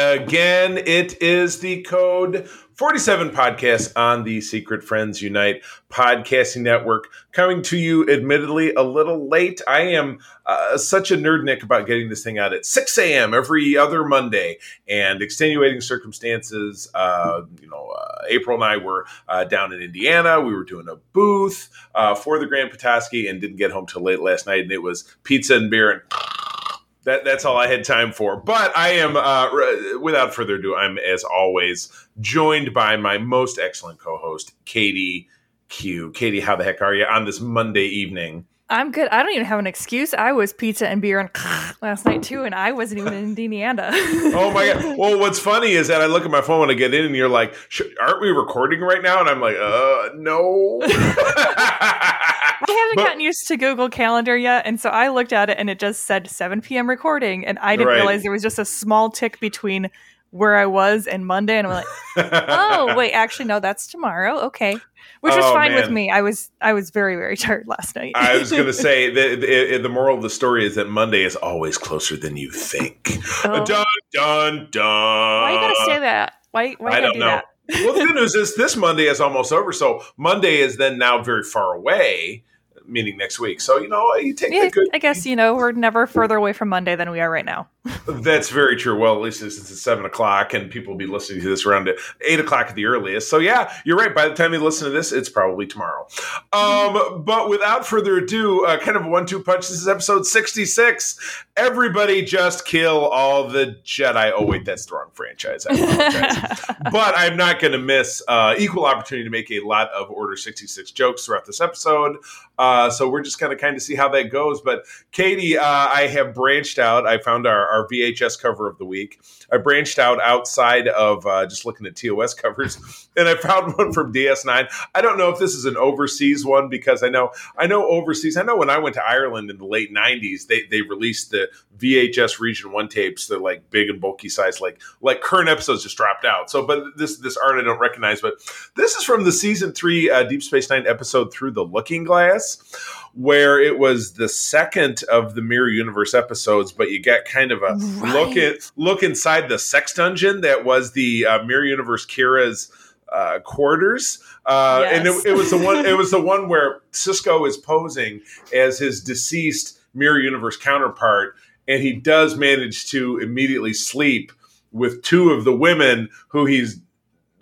Again, it is the Code 47 podcast on the Secret Friends Unite podcasting network, coming to you admittedly a little late. I am uh, such a nerd nick about getting this thing out at 6 a.m. every other Monday, and extenuating circumstances. Uh, you know, uh, April and I were uh, down in Indiana. We were doing a booth uh, for the Grand Petoskey and didn't get home till late last night, and it was pizza and beer and that, that's all I had time for. But I am, uh, without further ado, I'm as always joined by my most excellent co-host, Katie Q. Katie, how the heck are you on this Monday evening? I'm good. I don't even have an excuse. I was pizza and beer and last night too, and I wasn't even in Indiana. oh my god! Well, what's funny is that I look at my phone when I get in, and you're like, "Aren't we recording right now?" And I'm like, "Uh, no." I haven't but, gotten used to Google Calendar yet, and so I looked at it and it just said 7 p.m. recording, and I didn't right. realize there was just a small tick between where I was and Monday, and I'm like, oh wait, actually no, that's tomorrow. Okay, which was oh, fine man. with me. I was I was very very tired last night. I was going to say the, the, the moral of the story is that Monday is always closer than you think. Oh. Dun dun dun. Why you gotta say that? Why why I don't do know. That? Well, the good news is this Monday is almost over. So Monday is then now very far away meeting next week. So you know, you take yeah, good. I guess you know we're never further away from Monday than we are right now. That's very true. Well, at least since it's seven o'clock, and people will be listening to this around eight o'clock at the earliest. So yeah, you're right. By the time you listen to this, it's probably tomorrow. Um, but without further ado, uh, kind of a one-two punch. This is episode sixty-six. Everybody just kill all the Jedi. Oh wait, that's the wrong franchise. but I'm not going to miss uh, equal opportunity to make a lot of Order sixty-six jokes throughout this episode. Uh, so we're just going to kind of see how that goes. But Katie, uh, I have branched out. I found our, our, VHS cover of the week. I branched out outside of uh, just looking at TOS covers, and I found one from DS9. I don't know if this is an overseas one because I know I know overseas. I know when I went to Ireland in the late '90s, they they released the VHS Region One tapes. They're like big and bulky size, like like current episodes just dropped out. So, but this this art I don't recognize. But this is from the season three uh, Deep Space Nine episode Through the Looking Glass where it was the second of the mirror universe episodes, but you get kind of a right. look at look inside the sex dungeon that was the uh, mirror universe Kira's uh, quarters, uh, yes. and it, it was the one. It was the one where Sisko is posing as his deceased mirror universe counterpart, and he does manage to immediately sleep with two of the women who he's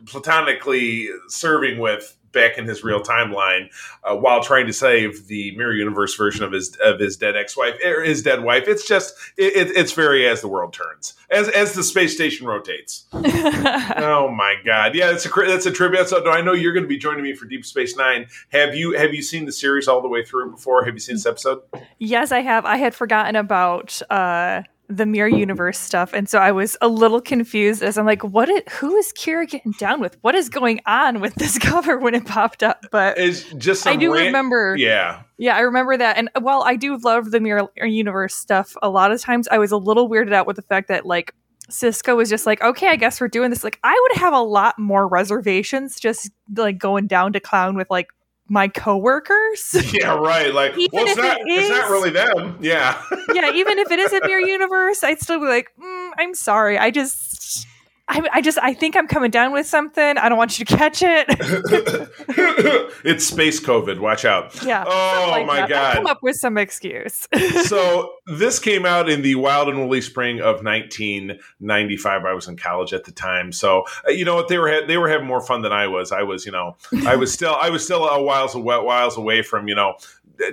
platonically serving with back in his real timeline uh, while trying to save the mirror universe version of his of his dead ex-wife or his dead wife. It's just it, it's very as the world turns as as the space station rotates. Oh my god. Yeah that's a that's a trivia so i know you're going to be joining me for deep space nine. Have you have you seen the series all the way through before? Have you seen this episode? Yes i have. I had forgotten about uh the mirror universe stuff. And so i was a little confused as i'm like what it, who is kira getting down with? What is going on with this cover when it popped up? But it's just i do remember yeah. Yeah i remember that. And while i do love the mirror universe stuff a lot of times. I was a little weirded out with the fact that like Sisko was just like, okay, I guess we're doing this. Like, I would have a lot more reservations just like going down to clown with like my coworkers. Yeah, right. Like, even well, it's not, it is, it's not really them. Yeah. yeah, even if it is a mirror universe, I'd still be like, mm, I'm sorry. I just I, I, just I think I'm coming down with something. I don't want you to catch it. it's space COVID. Watch out. Yeah. Oh like my that. god. I'll come up with some excuse. so this came out in the wild and woolly spring of 1995. I was in college at the time. So uh, you know what they were they were having more fun than I was. I was you know I was still I was still a whiles a whiles away from you know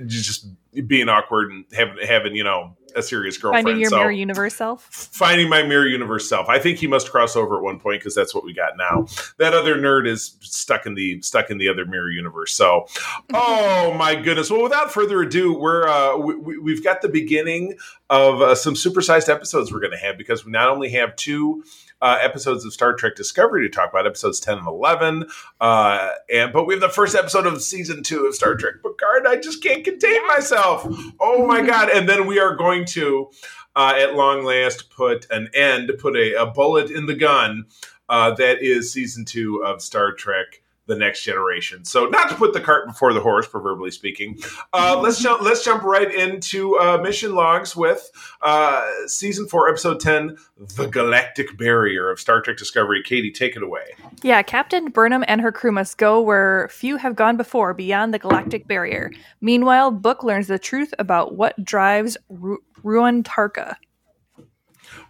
just being awkward and having having you know a serious girlfriend. Finding your so, mirror universe self. Finding my mirror universe self. I think he must cross over at one point because that's what we got now. That other nerd is stuck in the stuck in the other mirror universe. So, oh my goodness. Well, without further ado, we're uh, we, have got the beginning of uh, some supersized episodes we're going to have because we not only have two uh, episodes of Star Trek Discovery to talk about, episodes 10 and 11. Uh, and But we have the first episode of season two of Star Trek Picard. I just can't contain myself. Oh my God. And then we are going to, uh, at long last, put an end, put a, a bullet in the gun. Uh, that is season two of Star Trek the next generation. So, not to put the cart before the horse, proverbially speaking, uh, let's jump. Let's jump right into uh, mission logs with uh, season four, episode ten, "The Galactic Barrier" of Star Trek Discovery. Katie, take it away. Yeah, Captain Burnham and her crew must go where few have gone before, beyond the Galactic Barrier. Meanwhile, Book learns the truth about what drives Ru- Tarka.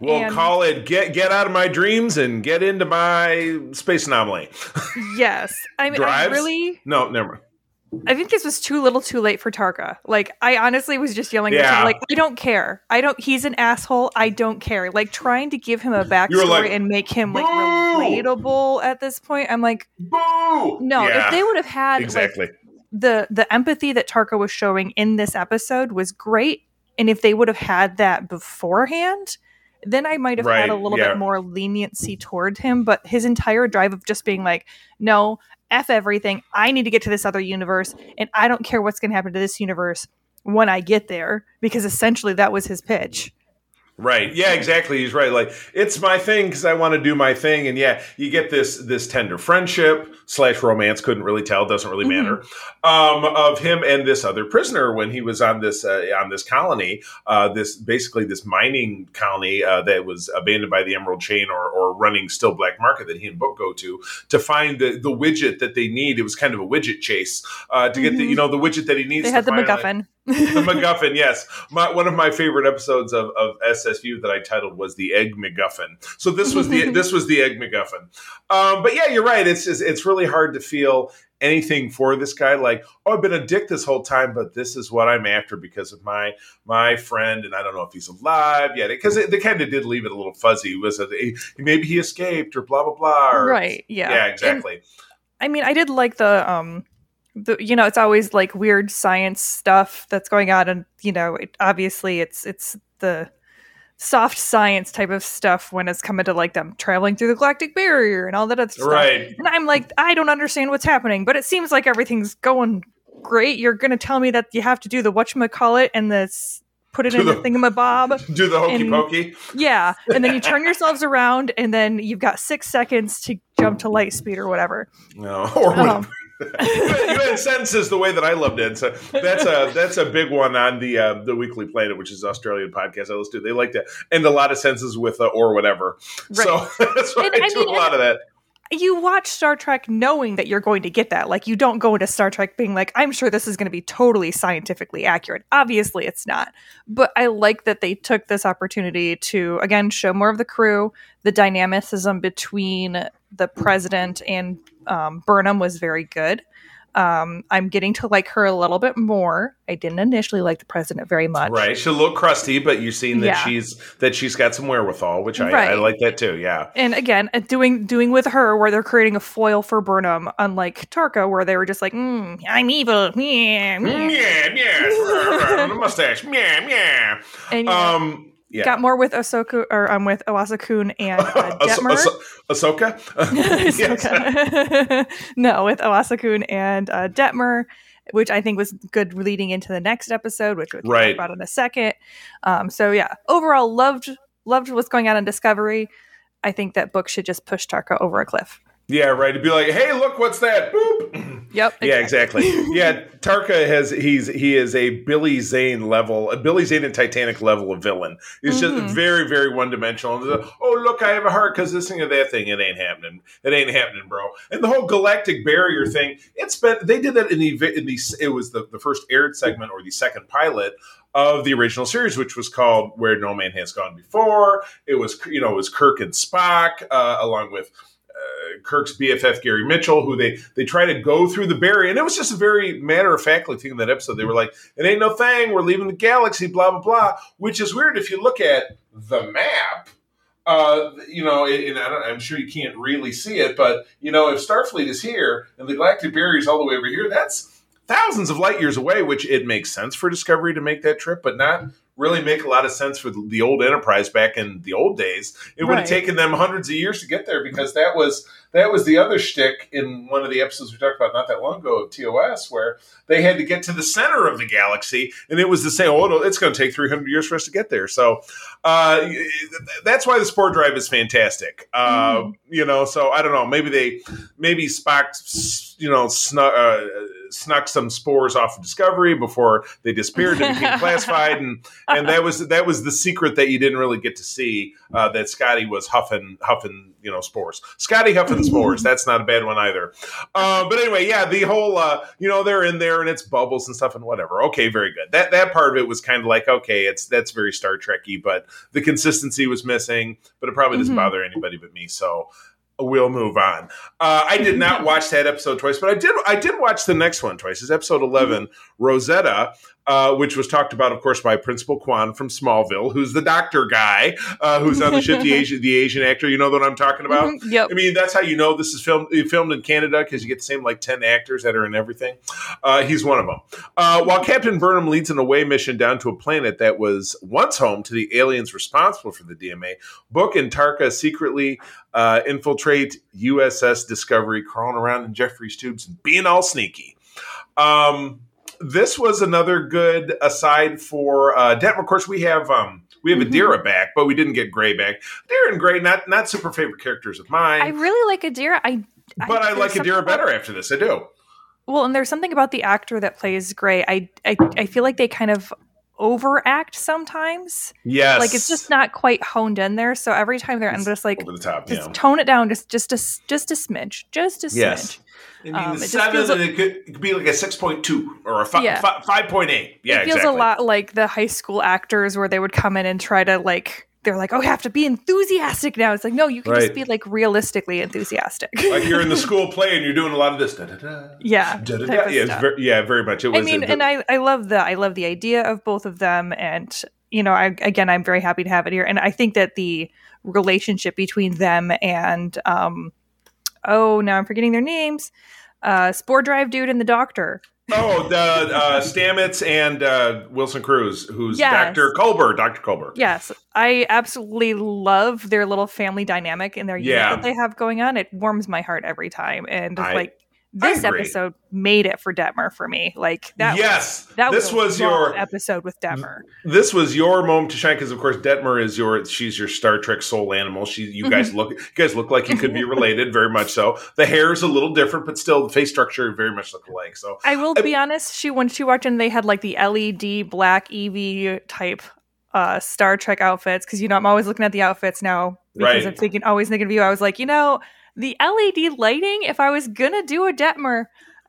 We'll and call it "Get Get Out of My Dreams" and get into my space anomaly. yes, I mean, I really no, never mind. I think this was too little, too late for Tarka. Like, I honestly was just yelling yeah. at him, like, I don't care. I don't. He's an asshole. I don't care. Like, trying to give him a backstory like, and make him like relatable at this point. I'm like, Boo! no. Yeah, if they would have had exactly like, the the empathy that Tarka was showing in this episode was great, and if they would have had that beforehand, then I might have right, had a little yeah. bit more leniency toward him. But his entire drive of just being like, no, F everything. I need to get to this other universe, and I don't care what's going to happen to this universe when I get there, because essentially that was his pitch. Right. Yeah, exactly. He's right. Like it's my thing because I want to do my thing, and yeah, you get this this tender friendship slash romance. Couldn't really tell. Doesn't really mm-hmm. matter. Um, of him and this other prisoner when he was on this uh, on this colony, uh, this basically this mining colony uh, that was abandoned by the Emerald Chain or, or running still black market that he and Book go to to find the the widget that they need. It was kind of a widget chase uh, to mm-hmm. get the mm-hmm. you know the widget that he needs. They had the MacGuffin. the MacGuffin, yes. My, one of my favorite episodes of, of SSU that I titled was the Egg MacGuffin. So this was the this was the Egg MacGuffin. Um, but yeah, you're right. It's just it's really hard to feel anything for this guy. Like, oh, I've been a dick this whole time, but this is what I'm after because of my my friend, and I don't know if he's alive yet because they kind of did leave it a little fuzzy. Was it maybe he escaped or blah blah blah? Or, right. Yeah. Yeah. Exactly. And, I mean, I did like the um the, you know it's always like weird science stuff that's going on and you know it, obviously it's it's the soft science type of stuff when it's coming to like them traveling through the galactic barrier and all that other stuff. Right. And i'm like i don't understand what's happening but it seems like everything's going great. You're gonna tell me that you have to do the whatchamacallit and this put it do in the, the thingamabob do the hokey and, pokey. Yeah and then you turn yourselves around and then you've got six seconds to jump to light speed or whatever. No or um, you, had, sentences the way that I loved it. So that's a that's a big one on the uh, the Weekly Planet, which is Australian podcast I listen to. They like to end a lot of sentences with uh, or whatever. Right. So that's why and, I, I do a lot of that you watch Star Trek knowing that you're going to get that. Like you don't go into Star Trek being like, I'm sure this is going to be totally scientifically accurate. Obviously it's not. But I like that they took this opportunity to again show more of the crew. The dynamicism between the president and um, Burnham was very good. Um, I'm getting to like her a little bit more. I didn't initially like the president very much. Right, a little crusty, but you've seen that yeah. she's that she's got some wherewithal, which I, right. I, like that too. Yeah, and again, uh, doing doing with her where they're creating a foil for Burnham, unlike Tarka, where they were just like, mm, "I'm evil, yeah, yeah, yeah, mustache, yeah, yeah." And, um, yeah. Got more with Ahsoka, or I'm um, with Owosekun and uh, Detmer. Ahsoka? Ahsoka. no, with Owosekun and uh, Detmer, which I think was good leading into the next episode, which we'll right. talk about in a second. Um, so yeah, overall, loved loved what's going on in Discovery. I think that book should just push Tarka over a cliff. Yeah, right. To be like, hey, look, what's that? Boop. Yep. Exactly. Yeah, exactly. yeah, Tarka has he's he is a Billy Zane level, a Billy Zane and Titanic level of villain. He's mm-hmm. just very, very one dimensional. Oh, look, I have a heart because this thing or that thing. It ain't happening. It ain't happening, bro. And the whole galactic barrier thing. It's been they did that in the in the it was the the first aired segment or the second pilot of the original series, which was called Where No Man Has Gone Before. It was you know it was Kirk and Spock uh, along with Kirk's BFF Gary Mitchell, who they they try to go through the barrier, and it was just a very matter of factly thing in that episode. They were like, "It ain't no thing. We're leaving the galaxy." Blah blah blah. Which is weird if you look at the map. Uh, you know, and I am sure you can't really see it, but you know, if Starfleet is here and the galactic barrier is all the way over here, that's thousands of light years away. Which it makes sense for Discovery to make that trip, but not really make a lot of sense for the old Enterprise back in the old days. It would have taken them hundreds of years to get there because that was that was the other shtick in one of the episodes we talked about not that long ago of TOS, where they had to get to the center of the galaxy, and it was the same. Oh, it's going to take 300 years for us to get there. So uh, that's why the spore drive is fantastic. Uh, mm. You know, so I don't know. Maybe they, maybe Spock, you know, snuck. Uh, snuck some spores off of Discovery before they disappeared and became classified, and and that was that was the secret that you didn't really get to see uh, that Scotty was huffing huffing you know spores. Scotty huffing spores. That's not a bad one either. Uh, but anyway, yeah, the whole uh, you know they're in there and it's bubbles and stuff and whatever. Okay, very good. That that part of it was kind of like okay, it's that's very Star Trekky, but the consistency was missing. But it probably doesn't mm-hmm. bother anybody but me. So we'll move on. Uh, I did not watch that episode twice, but I did. I did watch the next one twice. It's episode eleven, Rosetta, uh, which was talked about, of course, by Principal Kwan from Smallville, who's the doctor guy uh, who's on the ship, the Asian, the Asian actor. You know what I'm talking about? Mm-hmm, yep. I mean, that's how you know this is filmed filmed in Canada because you get the same like ten actors that are in everything. Uh, he's one of them. Uh, while Captain Burnham leads an away mission down to a planet that was once home to the aliens responsible for the DMA, Book and Tarka secretly uh, infiltrate USS Discovery, crawling around in Jefferies tubes and being all sneaky. Um, this was another good aside for uh, Detmer. Of course, we have um, we have mm-hmm. Adira back, but we didn't get Gray back. Adira and Gray, not not super favorite characters of mine. I really like Adira. I but I, I like Adira better about, after this. I do. Well, and there's something about the actor that plays Gray. I I, I feel like they kind of overact sometimes. Yes. Like it's just not quite honed in there. So every time they're, I'm just like, over the top, just yeah. tone it down, just just a just a smidge, just a smidge. Yes. And um, it seven, and it could, it could, be like a six point two or a fi- yeah. fi- five point eight. Yeah, it feels exactly. a lot like the high school actors where they would come in and try to like they're like, oh, I have to be enthusiastic now. It's like, no, you can right. just be like realistically enthusiastic. like you're in the school play and you're doing a lot of this. Da, da, da, yeah, yeah, very, yeah, very much. It was. I mean, and I, I love the, I love the idea of both of them, and you know, I, again, I'm very happy to have it here, and I think that the relationship between them and, um, oh, now I'm forgetting their names, uh, Spore Drive dude and the Doctor Oh, the uh, Stamets and uh, Wilson Cruz, who's yes. Dr. Culber. Dr. Culber. Yes, I absolutely love their little family dynamic and their yeah. that they have going on. It warms my heart every time, and I, like this episode made it for Detmer for me. Like that. Yes, was, that this was, was your episode with Detmer. This was your moment to shine because, of course, Detmer is your she's your Star Trek soul animal. She, you guys mm-hmm. look, you guys look like you could be related, very much so. The hair is a little different, but still, the face structure very much look alike. So I will I, be honest. She when she walked in, they had like the LED black EV type uh Star Trek outfits because you know I'm always looking at the outfits now because right. I'm thinking always thinking of you. I was like, you know the LED lighting, if I was gonna do a Detmer,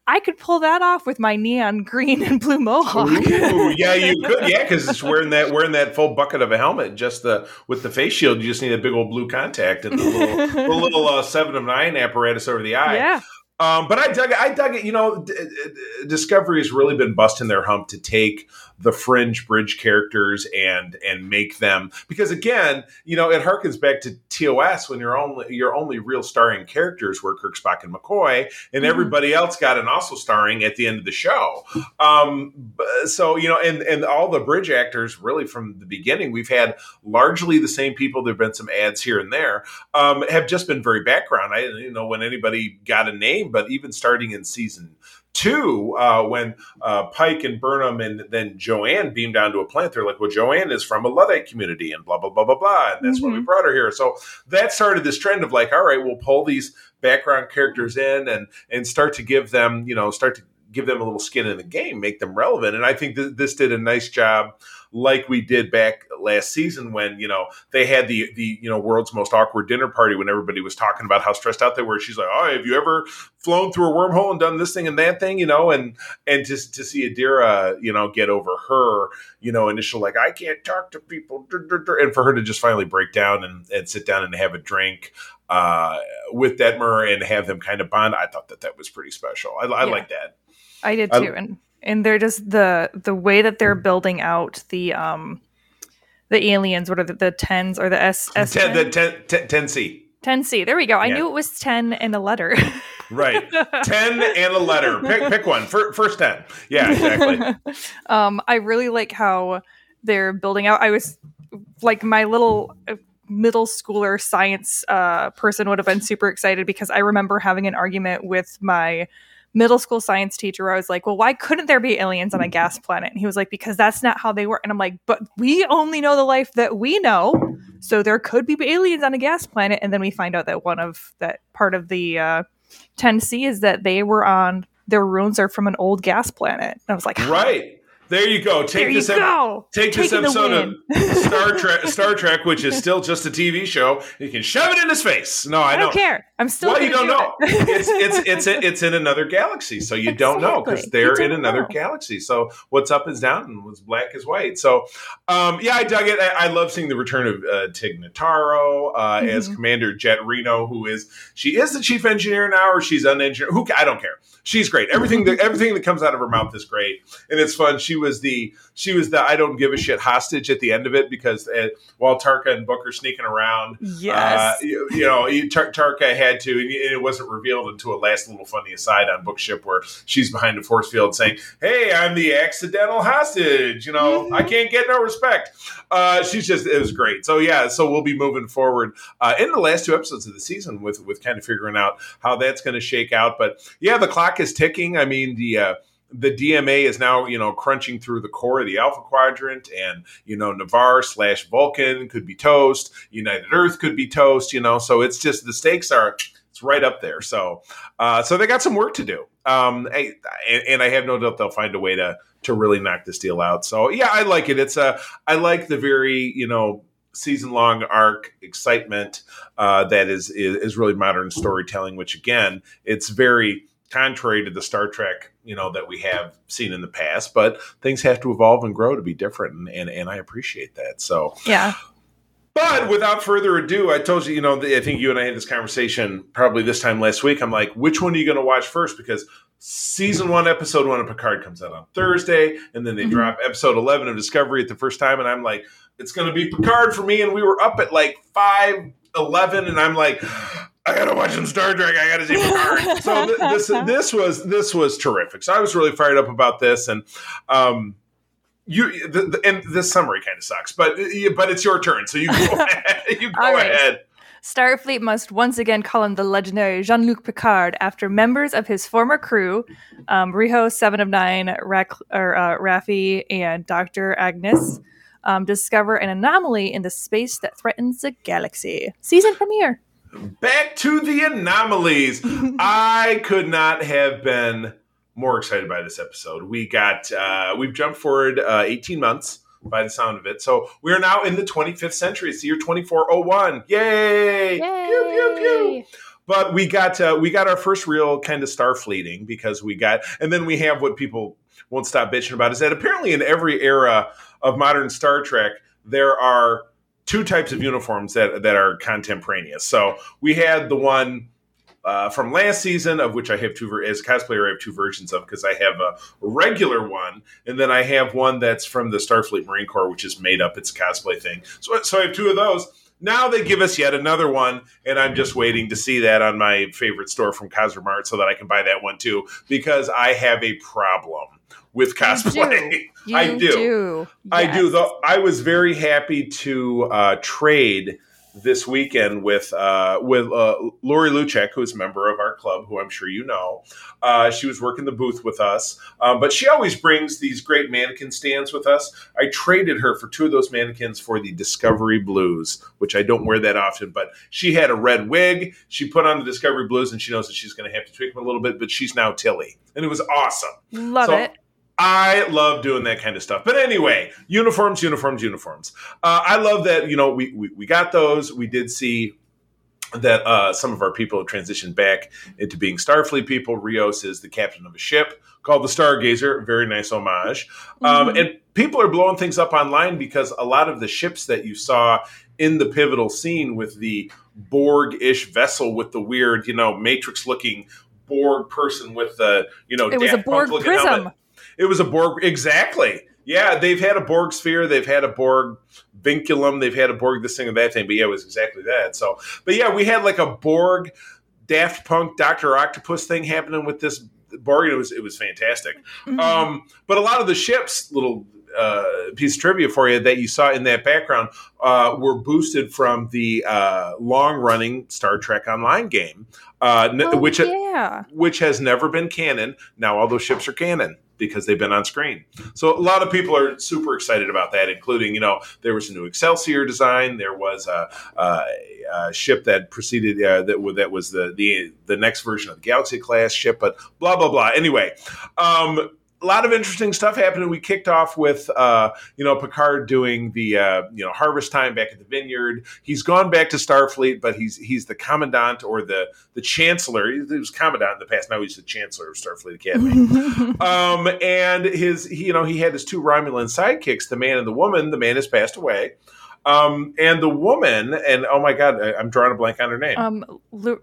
I could pull that off with my neon green and blue mohawk. Ooh, yeah, you could. Yeah, because it's wearing that wearing that full bucket of a helmet. Just the with the face shield, you just need a big old blue contact and the little, the little uh, seven of nine apparatus over the eye. Yeah. Um, but I dug it. I dug it. You know, D- D- Discovery has really been busting their hump to take the fringe bridge characters and and make them because again, you know, it harkens back to TOS when your only your only real starring characters were Kirk, Spock, and McCoy, and mm-hmm. everybody else got an also starring at the end of the show. Um, so you know, and and all the bridge actors really from the beginning, we've had largely the same people. There've been some ads here and there, um, have just been very background. I didn't know when anybody got a name, but even starting in season two, uh, when uh, Pike and Burnham and then Joanne beam down to a plant, they're like, well, Joanne is from a Luddite community and blah, blah, blah, blah, blah. And that's mm-hmm. why we brought her here. So that started this trend of like, all right, we'll pull these background characters in and, and start to give them, you know, start to give them a little skin in the game, make them relevant. And I think th- this did a nice job like we did back last season when you know they had the the you know world's most awkward dinner party when everybody was talking about how stressed out they were. She's like, "Oh, have you ever flown through a wormhole and done this thing and that thing?" You know, and and just to see Adira, you know, get over her you know initial like I can't talk to people, and for her to just finally break down and, and sit down and have a drink uh, with Detmer and have them kind of bond. I thought that that was pretty special. I, I yeah. like that. I did too, I, and and they're just the the way that they're building out the um the aliens. What are the, the tens or the S S ten, the ten, ten, 10C. 10C. There we go. I yeah. knew it was 10 and a letter. right. 10 and a letter. Pick, pick one. First 10. Yeah, exactly. um, I really like how they're building out. I was like, my little uh, middle schooler science uh, person would have been super excited because I remember having an argument with my middle school science teacher where I was like, well, why couldn't there be aliens on a gas planet? And he was like, because that's not how they work. And I'm like, but we only know the life that we know. So there could be aliens on a gas planet. And then we find out that one of that part of the uh, 10C is that they were on their runes are from an old gas planet. And I was like, right. There you go. Take there this. Go. Take Taking this episode of Star Trek. Star Trek, which is still just a TV show. You can shove it in his face. No, I, I don't care. I'm still. Well, you don't do know. It. it's it's it's it's in another galaxy, so you exactly. don't know because they're in another know. galaxy. So what's up is down, and what's black is white. So, um, yeah, I dug it. I, I love seeing the return of uh, Tig Notaro uh, mm-hmm. as Commander Jet Reno, who is she is the chief engineer now, or she's an engineer. Who I don't care. She's great. Everything that everything that comes out of her mouth is great, and it's fun. She was the she was the I don't give a shit hostage at the end of it because uh, while Tarka and Book are sneaking around, yes, uh, you, you, know Tar- Tarka had to, and it wasn't revealed until a last little funny aside on Bookship where she's behind a force field saying, "Hey, I'm the accidental hostage." You know, mm-hmm. I can't get no respect. Uh, she's just it was great. So yeah, so we'll be moving forward uh, in the last two episodes of the season with with kind of figuring out how that's going to shake out. But yeah, the clock is ticking. I mean the uh, the DMA is now, you know, crunching through the core of the Alpha Quadrant, and you know, Ni'Var slash Vulcan could be toast. United Earth could be toast. You know, so it's just the stakes are it's right up there. So, uh, so they got some work to do. Um, and, and I have no doubt they'll find a way to to really knock this deal out. So, yeah, I like it. It's a I like the very you know season long arc excitement uh, that is, is is really modern storytelling. Which again, it's very contrary to the Star Trek, you know, that we have seen in the past. But things have to evolve and grow to be different, and and, and I appreciate that. So yeah. But without further ado, I told you, you know, I think you and I had this conversation probably this time last week. I'm like, which one are you going to watch first? Because season one, episode one of Picard comes out on Thursday, and then they mm-hmm. drop episode 11 of Discovery at the first time. And I'm like, it's going to be Picard for me. And we were up at like 5 11, and I'm like, I gotta watch some Star Trek. I gotta see Picard. so th- this this was this was terrific. So I was really fired up about this, and um, you the, the, and this summary kind of sucks, but but it's your turn, so you go ahead. You go right. ahead. Starfleet must once again call in the legendary Jean Luc Picard after members of his former crew, um, Rios, Seven of Nine, Rac- or, uh, Raffi, and Dr. Agnes, um, discover an anomaly in the space that threatens the galaxy. Season premiere. Back to the anomalies. I could not have been more excited by this episode. We got uh, we've jumped forward uh, 18 months by the sound of it. So we are now in the 25th century. It's the year 2401. Yay! Yay! Pew pew pew. But we got uh, we got our first real kind of starfleeting because we got, and then we have what people won't stop bitching about is that apparently in every era of modern Star Trek there are two types of uniforms that that are contemporaneous. So we had the one uh, from last season, of which I have two as cosplayer. I have two versions of because I have a regular one, and then I have one that's from the Starfleet Marine Corps, which is made up. It's a cosplay thing. So, so I have two of those. Now they give us yet another one, and I'm just waiting to see that on my favorite store from Cosmart so that I can buy that one too because I have a problem with cosplay. You I do. do. I do. Though I was very happy to uh, trade this weekend with uh, with uh, Lori Luchek, who's a member of our club, who I'm sure you know. Uh, she was working the booth with us, um, but she always brings these great mannequin stands with us. I traded her for two of those mannequins for the Discovery Blues, which I don't wear that often. But she had a red wig. She put on the Discovery Blues, and she knows that she's going to have to tweak them a little bit. But she's now Tilly, and it was awesome. Love so, it. I love doing that kind of stuff. But anyway, uniforms, uniforms, uniforms. Uh, I love that, you know, we, we, we got those. We did see that uh, some of our people have transitioned back into being Starfleet people. Rios is the captain of a ship called the Stargazer. Very nice homage. Um, mm-hmm. and people are blowing things up online because a lot of the ships that you saw in the pivotal scene with the Borg-ish vessel with the weird, you know, Matrix-looking Borg person with the, you know, it was a Borg prism. Helmet. It was a Borg, exactly. Yeah, they've had a Borg sphere, they've had a Borg vinculum, they've had a Borg this thing and that thing, but yeah, it was exactly that. So, but yeah, we had like a Borg, Daft Punk, Doctor Octopus thing happening with this Borg. It was it was fantastic. Mm-hmm. Um, but a lot of the ships, little uh, piece of trivia for you that you saw in that background uh, were boosted from the uh, long running Star Trek Online game, uh, oh, which yeah. which has never been canon. Now all those ships are canon because they've been on screen. So a lot of people are super excited about that, including, you know, there was a new Excelsior design. There was a, a, a ship that preceded uh, that, that was the, the the next version of the Galaxy class ship, but blah blah blah. Anyway, um, a lot of interesting stuff happening. We kicked off with, uh, you know, Picard doing the, uh, you know, harvest time back at the vineyard. He's gone back to Starfleet, but he's he's the commandant or the the chancellor. He was commandant in the past. Now he's the chancellor of Starfleet Academy. um, and his, he, you know, he had his two Romulan sidekicks, the man and the woman. The man has passed away. Um, and the woman, and oh my God, I, am drawing a blank on her name. Um, Lu-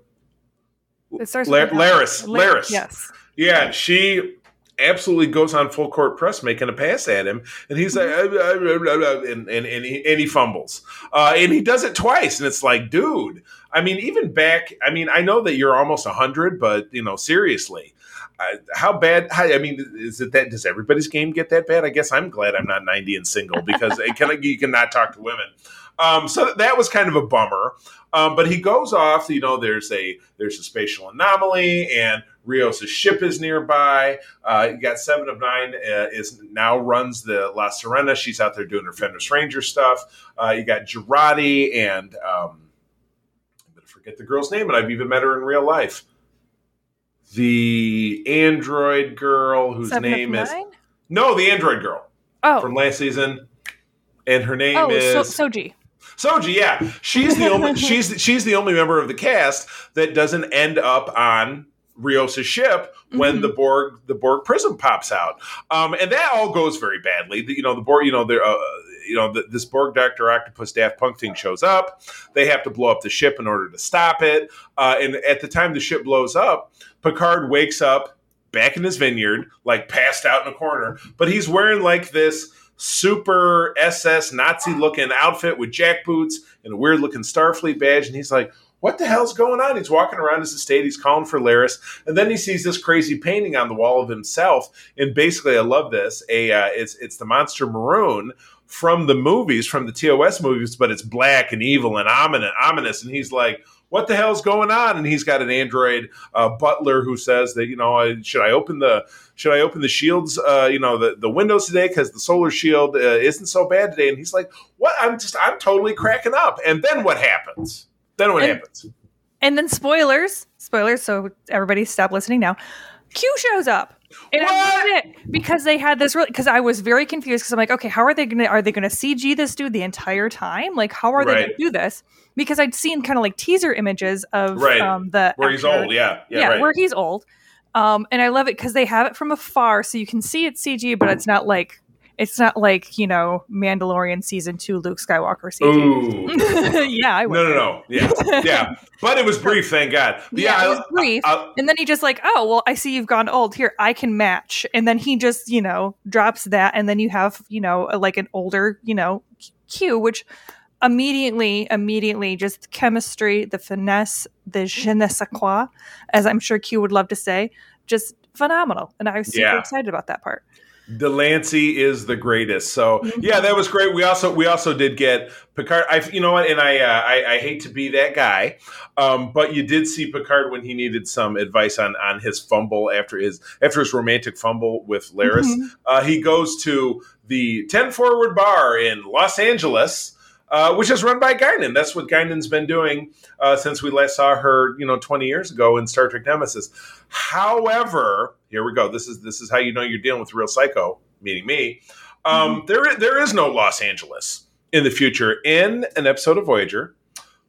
it starts La- Laris. Laris. Yes. Yeah, she absolutely goes on full court press making a pass at him and he's like mm-hmm. and, and, and, he, and he fumbles. Uh, and he does it twice and it's like dude i mean even back i mean i know that you're almost 100 but you know seriously uh, how bad how, i mean is it that does everybody's game get that bad? I guess i'm glad i'm not 90 and single because it can, you cannot talk to women. Um, so that was kind of a bummer. Um, but he goes off you know there's a there's a spatial anomaly and Rios' ship is nearby. Uh, you got Seven of Nine uh, is now runs the La Sirena. She's out there doing her Fenris Ranger stuff. Uh, you got Jurati and um, I'm going to forget the girl's name, and I've even met her in real life. The android girl whose Seven name is no, the android girl. Oh, from last season, and her name oh, is so- Soji. Soji, yeah, she's the only she's she's the only member of the cast that doesn't end up on Rios' ship when mm-hmm. the Borg the Borg prism pops out, um, and that all goes very badly. The, you know the Borg, you know the uh, you know the, this Borg Doctor Octopus Daft Punk thing shows up. They have to blow up the ship in order to stop it. Uh, and at the time the ship blows up, Picard wakes up back in his vineyard, like passed out in a corner, but he's wearing like this super SS Nazi looking outfit with jack boots and a weird looking Starfleet badge, and he's like what the hell's going on? He's walking around his estate. He's calling for Laris, and then he sees this crazy painting on the wall of himself. And basically, I love this. A uh, it's it's the monster maroon from the movies, from the TOS movies, but it's black and evil and ominous. And he's like, "What the hell's going on?" And he's got an android uh, butler who says that you know, should I open the should I open the shields, uh, you know, the, the windows today because the solar shield uh, isn't so bad today? And he's like, "What? I'm just I'm totally cracking up." And then what happens? Then what and, happens? And then spoilers, spoilers. So everybody stop listening now. Q shows up. And what? because they had this really because I was very confused because I'm like, okay, how are they gonna are they gonna CG this dude the entire time? Like, how are right. they gonna do this? Because I'd seen kind of like teaser images of right. um, the where actor, he's old, yeah, yeah, yeah right. where he's old. Um, and I love it because they have it from afar, so you can see it's CG, but it's not like it's not like you know Mandalorian season two Luke Skywalker CG. yeah, I no, no, no, yeah, yeah, but it was brief, thank God. Yeah, yeah it was brief, I, I, and then he just like, oh well, I see you've gone old. Here, I can match, and then he just you know drops that, and then you have you know like an older you know Q, which immediately, immediately, just chemistry, the finesse, the je ne sais quoi, as I'm sure Q would love to say, just phenomenal, and I was super yeah. excited about that part. Delancey is the greatest. So mm-hmm. yeah, that was great. We also we also did get Picard. I you know what, and I uh, I, I, hate to be that guy, um, but you did see Picard when he needed some advice on on his fumble after his after his romantic fumble with Laris. Mm-hmm. Uh, he goes to the Ten Forward Bar in Los Angeles uh, which is run by Guinan. That's what Guinan's been doing uh, since we last saw her, you know, 20 years ago in Star Trek Nemesis. However, here we go. This is this is how you know you're dealing with real psycho, meaning me. Um, mm-hmm. there, there is no Los Angeles in the future. In an episode of Voyager,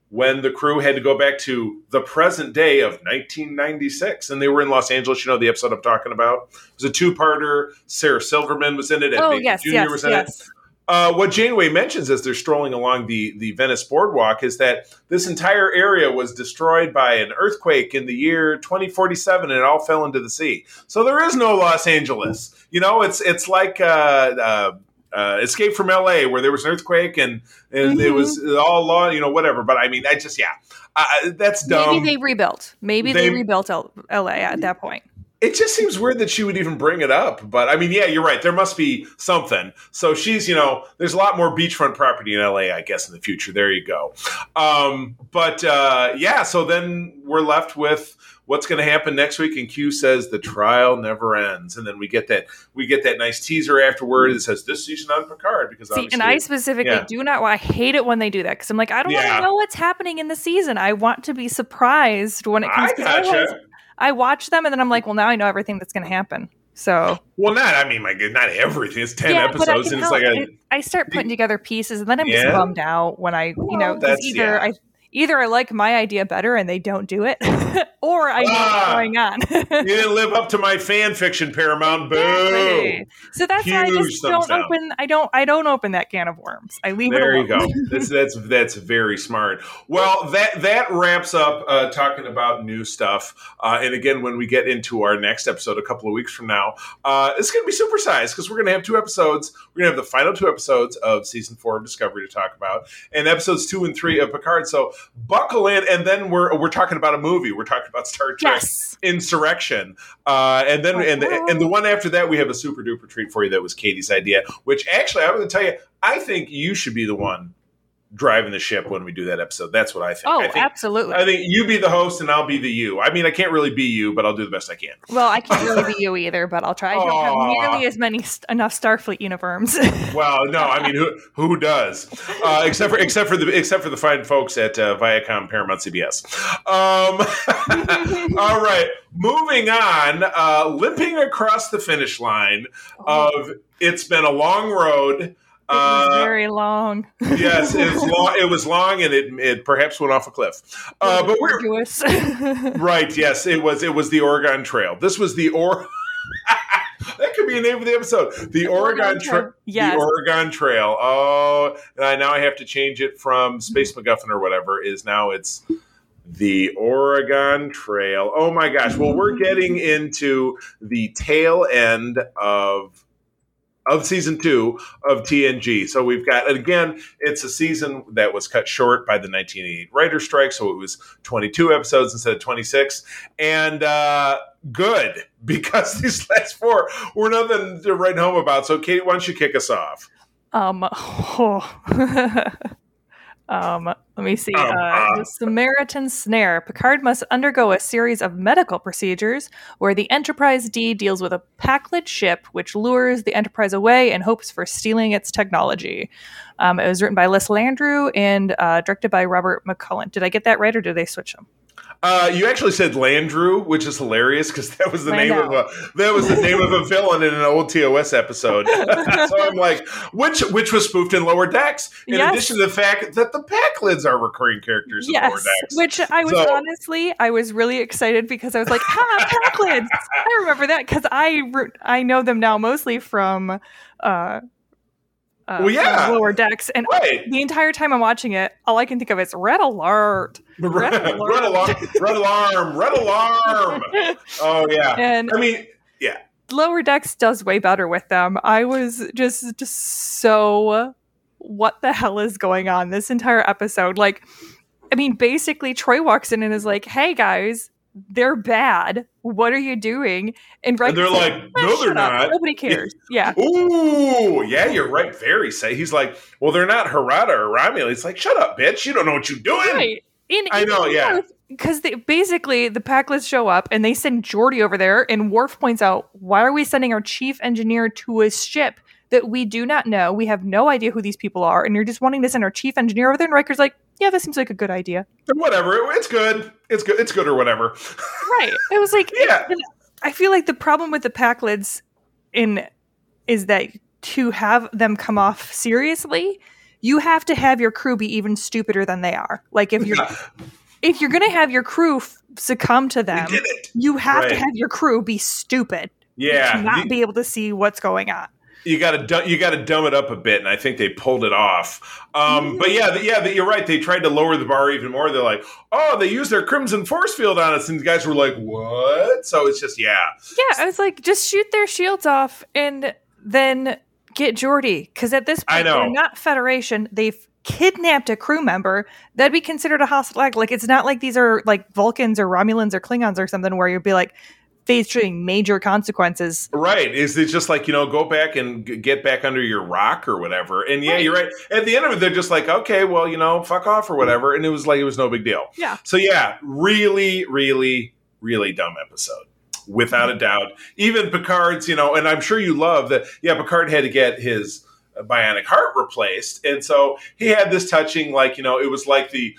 when the crew had to go back to the present day of 1996 and they were in Los Angeles. You know the episode I'm talking about? It was a two parter. Sarah Silverman was in it. And oh, yes, Jr. yes, was in yes. it. Uh, what Janeway mentions as they're strolling along the, the Venice boardwalk is that this entire area was destroyed by an earthquake in the year 2047 and it all fell into the sea. So there is no Los Angeles. You know, it's it's like uh, uh, uh, Escape from L.A., where there was an earthquake and and mm-hmm. it was all law, you know, whatever. But I mean, I just yeah, uh, that's dumb. Maybe they rebuilt. Maybe they, they rebuilt L- L.A. at that point. It just seems weird that she would even bring it up. But I mean, yeah, you're right. There must be something. So she's, you know, there's a lot more beachfront property in LA, I guess, in the future. There you go. Um, but uh, yeah, so then we're left with what's going to happen next week and q says the trial never ends and then we get that we get that nice teaser afterward that says this season on picard because See, and i specifically yeah. do not i hate it when they do that because i'm like i don't yeah. want to know what's happening in the season i want to be surprised when it comes I to gotcha. I watch them and then i'm like well now i know everything that's going to happen so well, not I mean, like not everything. It's ten yeah, episodes, and it's like a, I start putting together pieces, and then I'm yeah. just bummed out when I, you know, either yeah. I either I like my idea better and they don't do it, or I know ah, what's going on. you didn't live up to my fan fiction, Paramount. Boo! So that's Huge why I just don't down. open. I don't. I don't open that can of worms. I leave there it. There you go. that's that's that's very smart. Well, that that wraps up uh, talking about new stuff. Uh, and again, when we get into our next episode a couple of weeks from now, uh, it's going to be supersized because we're going to have two episodes. We're going to have the final two episodes of season four of Discovery to talk about, and episodes two and three of Picard. So buckle in, and then we're we're talking about a movie. We're talking about Star Trek yes. Insurrection, uh, and then and the, and the one after that we have a super duper treat for you. That was Katie's idea, which actually I'm going to tell you, I think you should be the one driving the ship when we do that episode. That's what I think. Oh, I think, absolutely. I think you be the host and I'll be the you. I mean, I can't really be you, but I'll do the best I can. Well, I can't really be you either, but I'll try. I don't have nearly as many enough Starfleet uniforms. well, no, I mean, who who does? Uh, except for except for the except for the fine folks at uh, Viacom, Paramount, CBS. Um, all right, moving on. Uh, limping across the finish line of it's been a long road. It was uh, very long. yes, it was long. It was long, and it, it perhaps went off a cliff. Uh, but we're right. Yes, it was. It was the Oregon Trail. This was the or. that could be a name of the episode. The Oregon Trail. Yes. The Oregon Trail. Oh, and I, now I have to change it from Space MacGuffin or whatever. Is now it's the Oregon Trail. Oh my gosh. Well, we're getting into the tail end of of season two of TNG. So we've got, again, it's a season that was cut short by the 1988 writer strike. So it was 22 episodes instead of 26. And uh, good because these last four were nothing to write home about. So, Katie, why don't you kick us off? Um, oh. Um, let me see. Oh, uh, the Samaritan Snare. Picard must undergo a series of medical procedures where the Enterprise D deals with a Pakled ship which lures the Enterprise away and hopes for stealing its technology. Um, it was written by Les Landru and uh, directed by Robert McCullin. Did I get that right, or did they switch them? Uh, you actually said Landru, which is hilarious because that was the name of a that was the name of a villain in an old TOS episode. so I'm like, which which was spoofed in Lower Decks. In yes. addition to the fact that the Pakleds are recurring characters in yes, Lower Decks, which I was so, honestly I was really excited because I was like, ha, Pakleds. I remember that because I I know them now mostly from. Uh, uh, well, yeah, lower decks, and right. the entire time I'm watching it, all I can think of is red alert, red, alert. red alarm, red alarm, red alarm. Oh yeah, and I mean, yeah, lower decks does way better with them. I was just just so what the hell is going on this entire episode? Like, I mean, basically, Troi walks in and is like, "Hey guys, they're bad. What are you doing? And, right and they're like, no, they're not. Up. Nobody cares. Yeah. Ooh, yeah, you're right. Very say. He's like, well, they're not Harada or Romulan. It's like, shut up, bitch. You don't know what you're doing. Right. In, I know. Yeah. Because they basically the Pakleds show up and they send Geordi over there, and Worf points out, why are we sending our chief engineer to a ship that we do not know? We have no idea who these people are, and you're just wanting to send our chief engineer over there. And Riker's like, yeah, this seems like a good idea. Whatever. It's good. It's good. It's good or whatever. right. It was like, yeah. It, I feel like the problem with the Pakleds in is that to have them come off seriously, you have to have your crew be even stupider than they are. Like if you're if you're gonna have your crew f- succumb to them, you have right. to have your crew be stupid. Yeah, not the, be able to see what's going on. You got to you got to dumb it up a bit, and I think they pulled it off. Um, but yeah, the, yeah, the, you're right. They tried to lower the bar even more. They're like, "Oh, they used their crimson force field on us," and the guys were like, "What?" So it's just yeah, yeah. I was like, just shoot their shields off, and then get Geordi because at this point, they're not Federation. They've kidnapped a crew member, that'd be considered a hostile act. Like it's not like these are like Vulcans or Romulans or Klingons or something where you'd be like facing major consequences. Right. Is it just like, you know, go back and g- get back under your rock or whatever. And yeah, right. you're right. At the end of it, they're just like, okay, well, you know, fuck off or whatever. And it was like, it was no big deal. Yeah. So yeah, really, really, really dumb episode. Without a doubt. Even Picard's, you know, and I'm sure you love that. Yeah, Picard had to get his bionic heart replaced. And so he had this touching, like, you know, it was like the,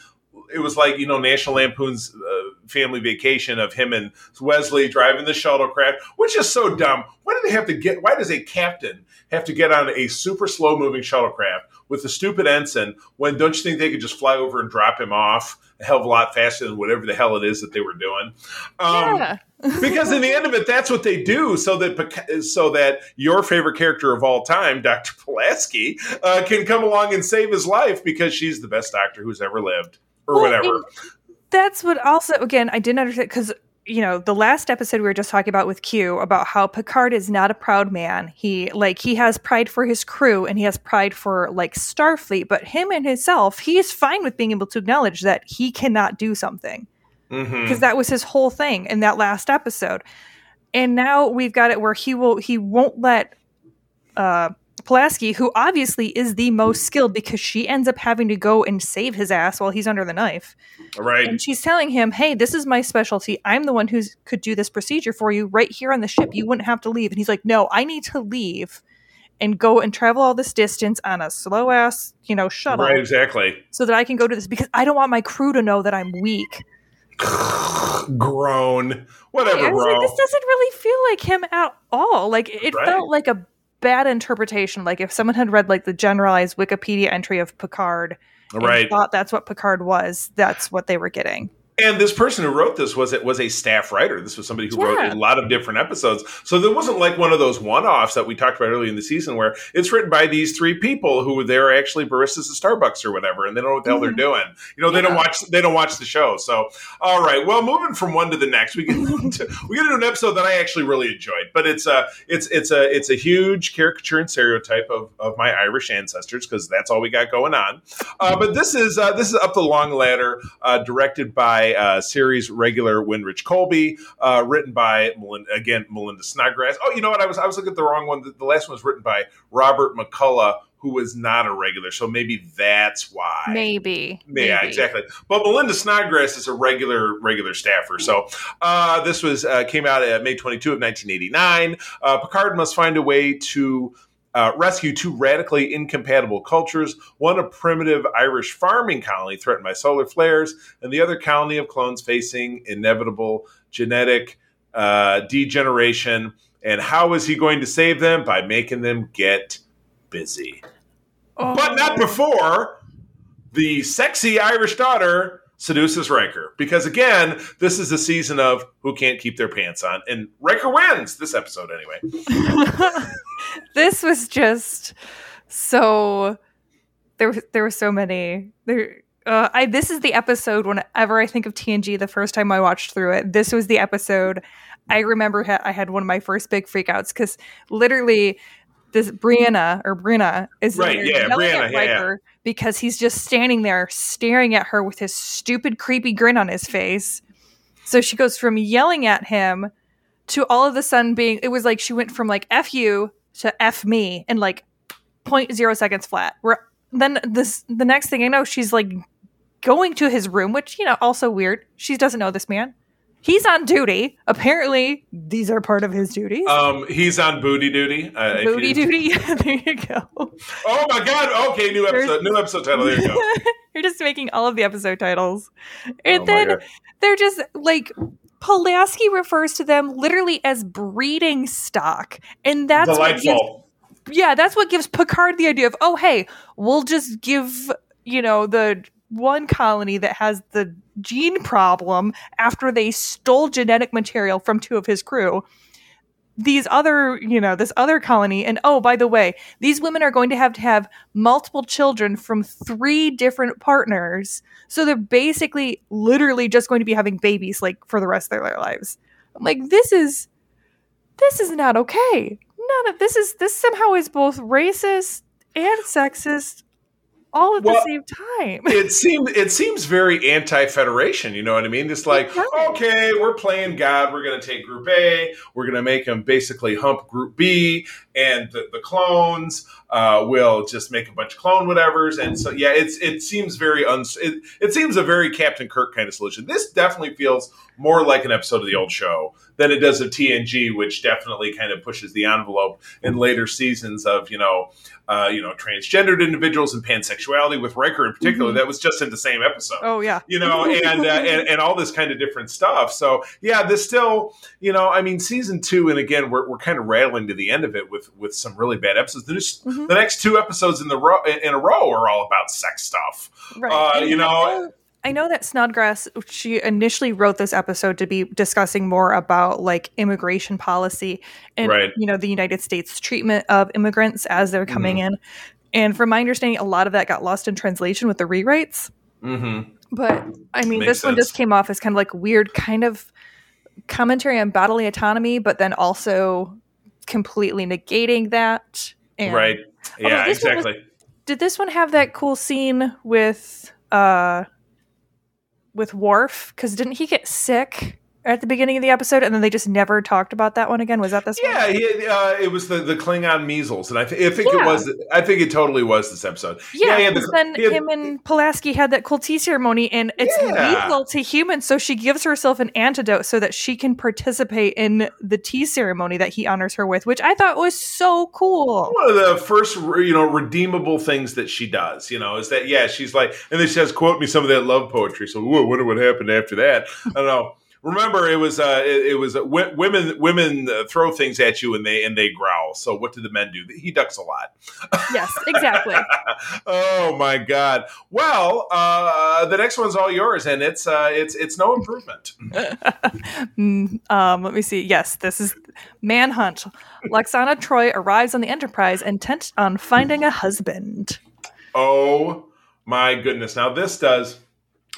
it was like, you know, National Lampoon's uh, family vacation of him and Wesley driving the shuttlecraft, which is so dumb. Why do they have to get, why does a captain have to get on a super slow moving shuttlecraft with a stupid ensign when don't you think they could just fly over and drop him off a hell of a lot faster than whatever the hell it is that they were doing? Um, yeah. because in the end of it, that's what they do, so that so that your favorite character of all time, Doctor Pulaski, uh, can come along and save his life because she's the best doctor who's ever lived, or well, whatever. That's what also again I didn't understand because you know the last episode we were just talking about with Q about how Picard is not a proud man. He like he has pride for his crew and he has pride for like Starfleet, but him and himself, he is fine with being able to acknowledge that he cannot do something because mm-hmm. that was his whole thing in that last episode. And now we've got it where he will he won't let uh Pulaski, who obviously is the most skilled because she ends up having to go and save his ass while he's under the knife. Right. And she's telling him, "Hey, this is my specialty. I'm the one who could do this procedure for you right here on the ship. You wouldn't have to leave." And he's like, "No, I need to leave." and go and travel all this distance on a slow ass, you know, shuttle. Right, exactly. So that I can go to this because I don't want my crew to know that I'm weak. groan. Whatever, right, bro. Like, this doesn't really feel like him at all. Like it right. felt like a bad interpretation. Like if someone had read like the generalized Wikipedia entry of Picard, right, thought that's what Picard was, that's what they were getting. And this person who wrote this was it was a staff writer. This was somebody who yeah. wrote a lot of different episodes. So there wasn't like one of those one-offs that we talked about earlier in the season where it's written by these three people who they're actually baristas at Starbucks or whatever, and they don't know what the hell they're mm-hmm. doing. You know, they yeah. don't watch they don't watch the show. So all right, well, moving from one to the next, we get to, we get into an episode that I actually really enjoyed. But it's a it's it's a it's a huge caricature and stereotype of, of my Irish ancestors because that's all we got going on. Uh, but this is uh, this is up the long ladder, uh, directed by uh, series regular Winrich Kolbe, uh, written by Melinda, again Melinda Snodgrass. Oh, you know what? I was I was looking at the wrong one. The, the last one was written by Robert McCullough, who was not a regular. So maybe that's why. Maybe. Yeah, maybe. exactly. But Melinda Snodgrass is a regular regular staffer. So uh, this was uh, came out at May 22 of 1989. Uh, Picard must find a way to uh, rescue two radically incompatible cultures one a primitive Irish farming colony threatened by solar flares, and the other colony of clones facing inevitable genetic uh, degeneration. And how is he going to save them? By making them get busy. Oh. But not before the sexy Irish daughter seduces Riker. Because again, this is a season of who can't keep their pants on. And Riker wins this episode anyway. this was just so there there were so many there uh, I this is the episode whenever I think of TNG the first time I watched through it. This was the episode I remember ha- I had one of my first big freakouts because literally this Brianna or Brina is right, yeah, Brianna, yeah, because he's just standing there staring at her with his stupid creepy grin on his face. So she goes from yelling at him to all of a sudden being it was like she went from like F you to F me in like 0.0 seconds flat. Where then this the next thing I know, she's like going to his room, which you know also weird. She doesn't know this man. He's on duty. Apparently, these are part of his duties. Um, he's on booty duty. Uh, booty duty. there you go. Oh my god! Okay, new episode. There's... New episode title. There you go. You're just making all of the episode titles, and oh then they're just like Pulaski refers to them literally as breeding stock, and that's delightful. yeah, that's what gives Picard the idea of, oh, hey, we'll just give, you know, the one colony that has the gene problem after they stole genetic material from two of his crew these other, you know, this other colony. And oh, by the way, these women are going to have to have multiple children from three different partners. So they're basically literally just going to be having babies like for the rest of their lives. I'm like, this is this is not okay. None of this is this somehow is both racist and sexist all at well, the same time. it seems it seems very anti-federation. You know what I mean? It's like, okay, we're playing God. We're going to take Group A. We're going to make them basically hump Group B, and the, the clones uh, will just make a bunch of clone whatevers. And so, yeah, it's it seems very uns. It, it seems a very Captain Kirk kind of solution. This definitely feels more like an episode of the old show than it does of TNG, which definitely kind of pushes the envelope in later seasons of you know uh, you know, transgendered individuals and pansexuality with Riker in particular. Mm-hmm. That was just in the same episode. Oh yeah, you know, and, uh, and and all this kind of different stuff. So yeah, this still, you know, I mean, season two, and again, we're, we're kind of rattling to the end of it with with some really bad episodes. The, mm-hmm. The next two episodes in the row in a row are all about sex stuff. Right. Uh, you know. I know that Snodgrass she initially wrote this episode to be discussing more about like immigration policy and right. you know the United States treatment of immigrants as they're coming mm-hmm. in. And from my understanding, a lot of that got lost in translation with the rewrites. Mm-hmm. But I mean, Makes this sense. one just came off as kind of like weird, kind of commentary on bodily autonomy, but then also completely negating that. And, right. Yeah. Exactly. Was, did this one have that cool scene with? uh with Worf because didn't he get sick at the beginning of the episode, and then they just never talked about that one again. Was that this? Yeah, he, uh, it was the the Klingon measles, and I, th- I think yeah. it was. I think it totally was this episode. Yeah, yeah the, then had, him and Pulaski had that cool tea ceremony, and it's yeah. lethal to humans. So she gives herself an antidote so that she can participate in the tea ceremony that he honors her with, which I thought was so cool. One of the first, you know, redeemable things that she does, you know, is that yeah, she's like, and then she says, "Quote me some of that love poetry." So, whoa, wonder what happened after that. I don't know remember it was uh, it, it was uh, w- women women uh, throw things at you and they and they growl. So what do the men do? He ducks a lot. Yes, exactly. oh my god. Well, uh, the next one's all yours, and it's uh, it's it's no improvement. Mm, um, let me see. Yes, this is Manhunt. Lwaxana Troi arrives on the Enterprise intent on finding a husband. Oh my goodness! Now this does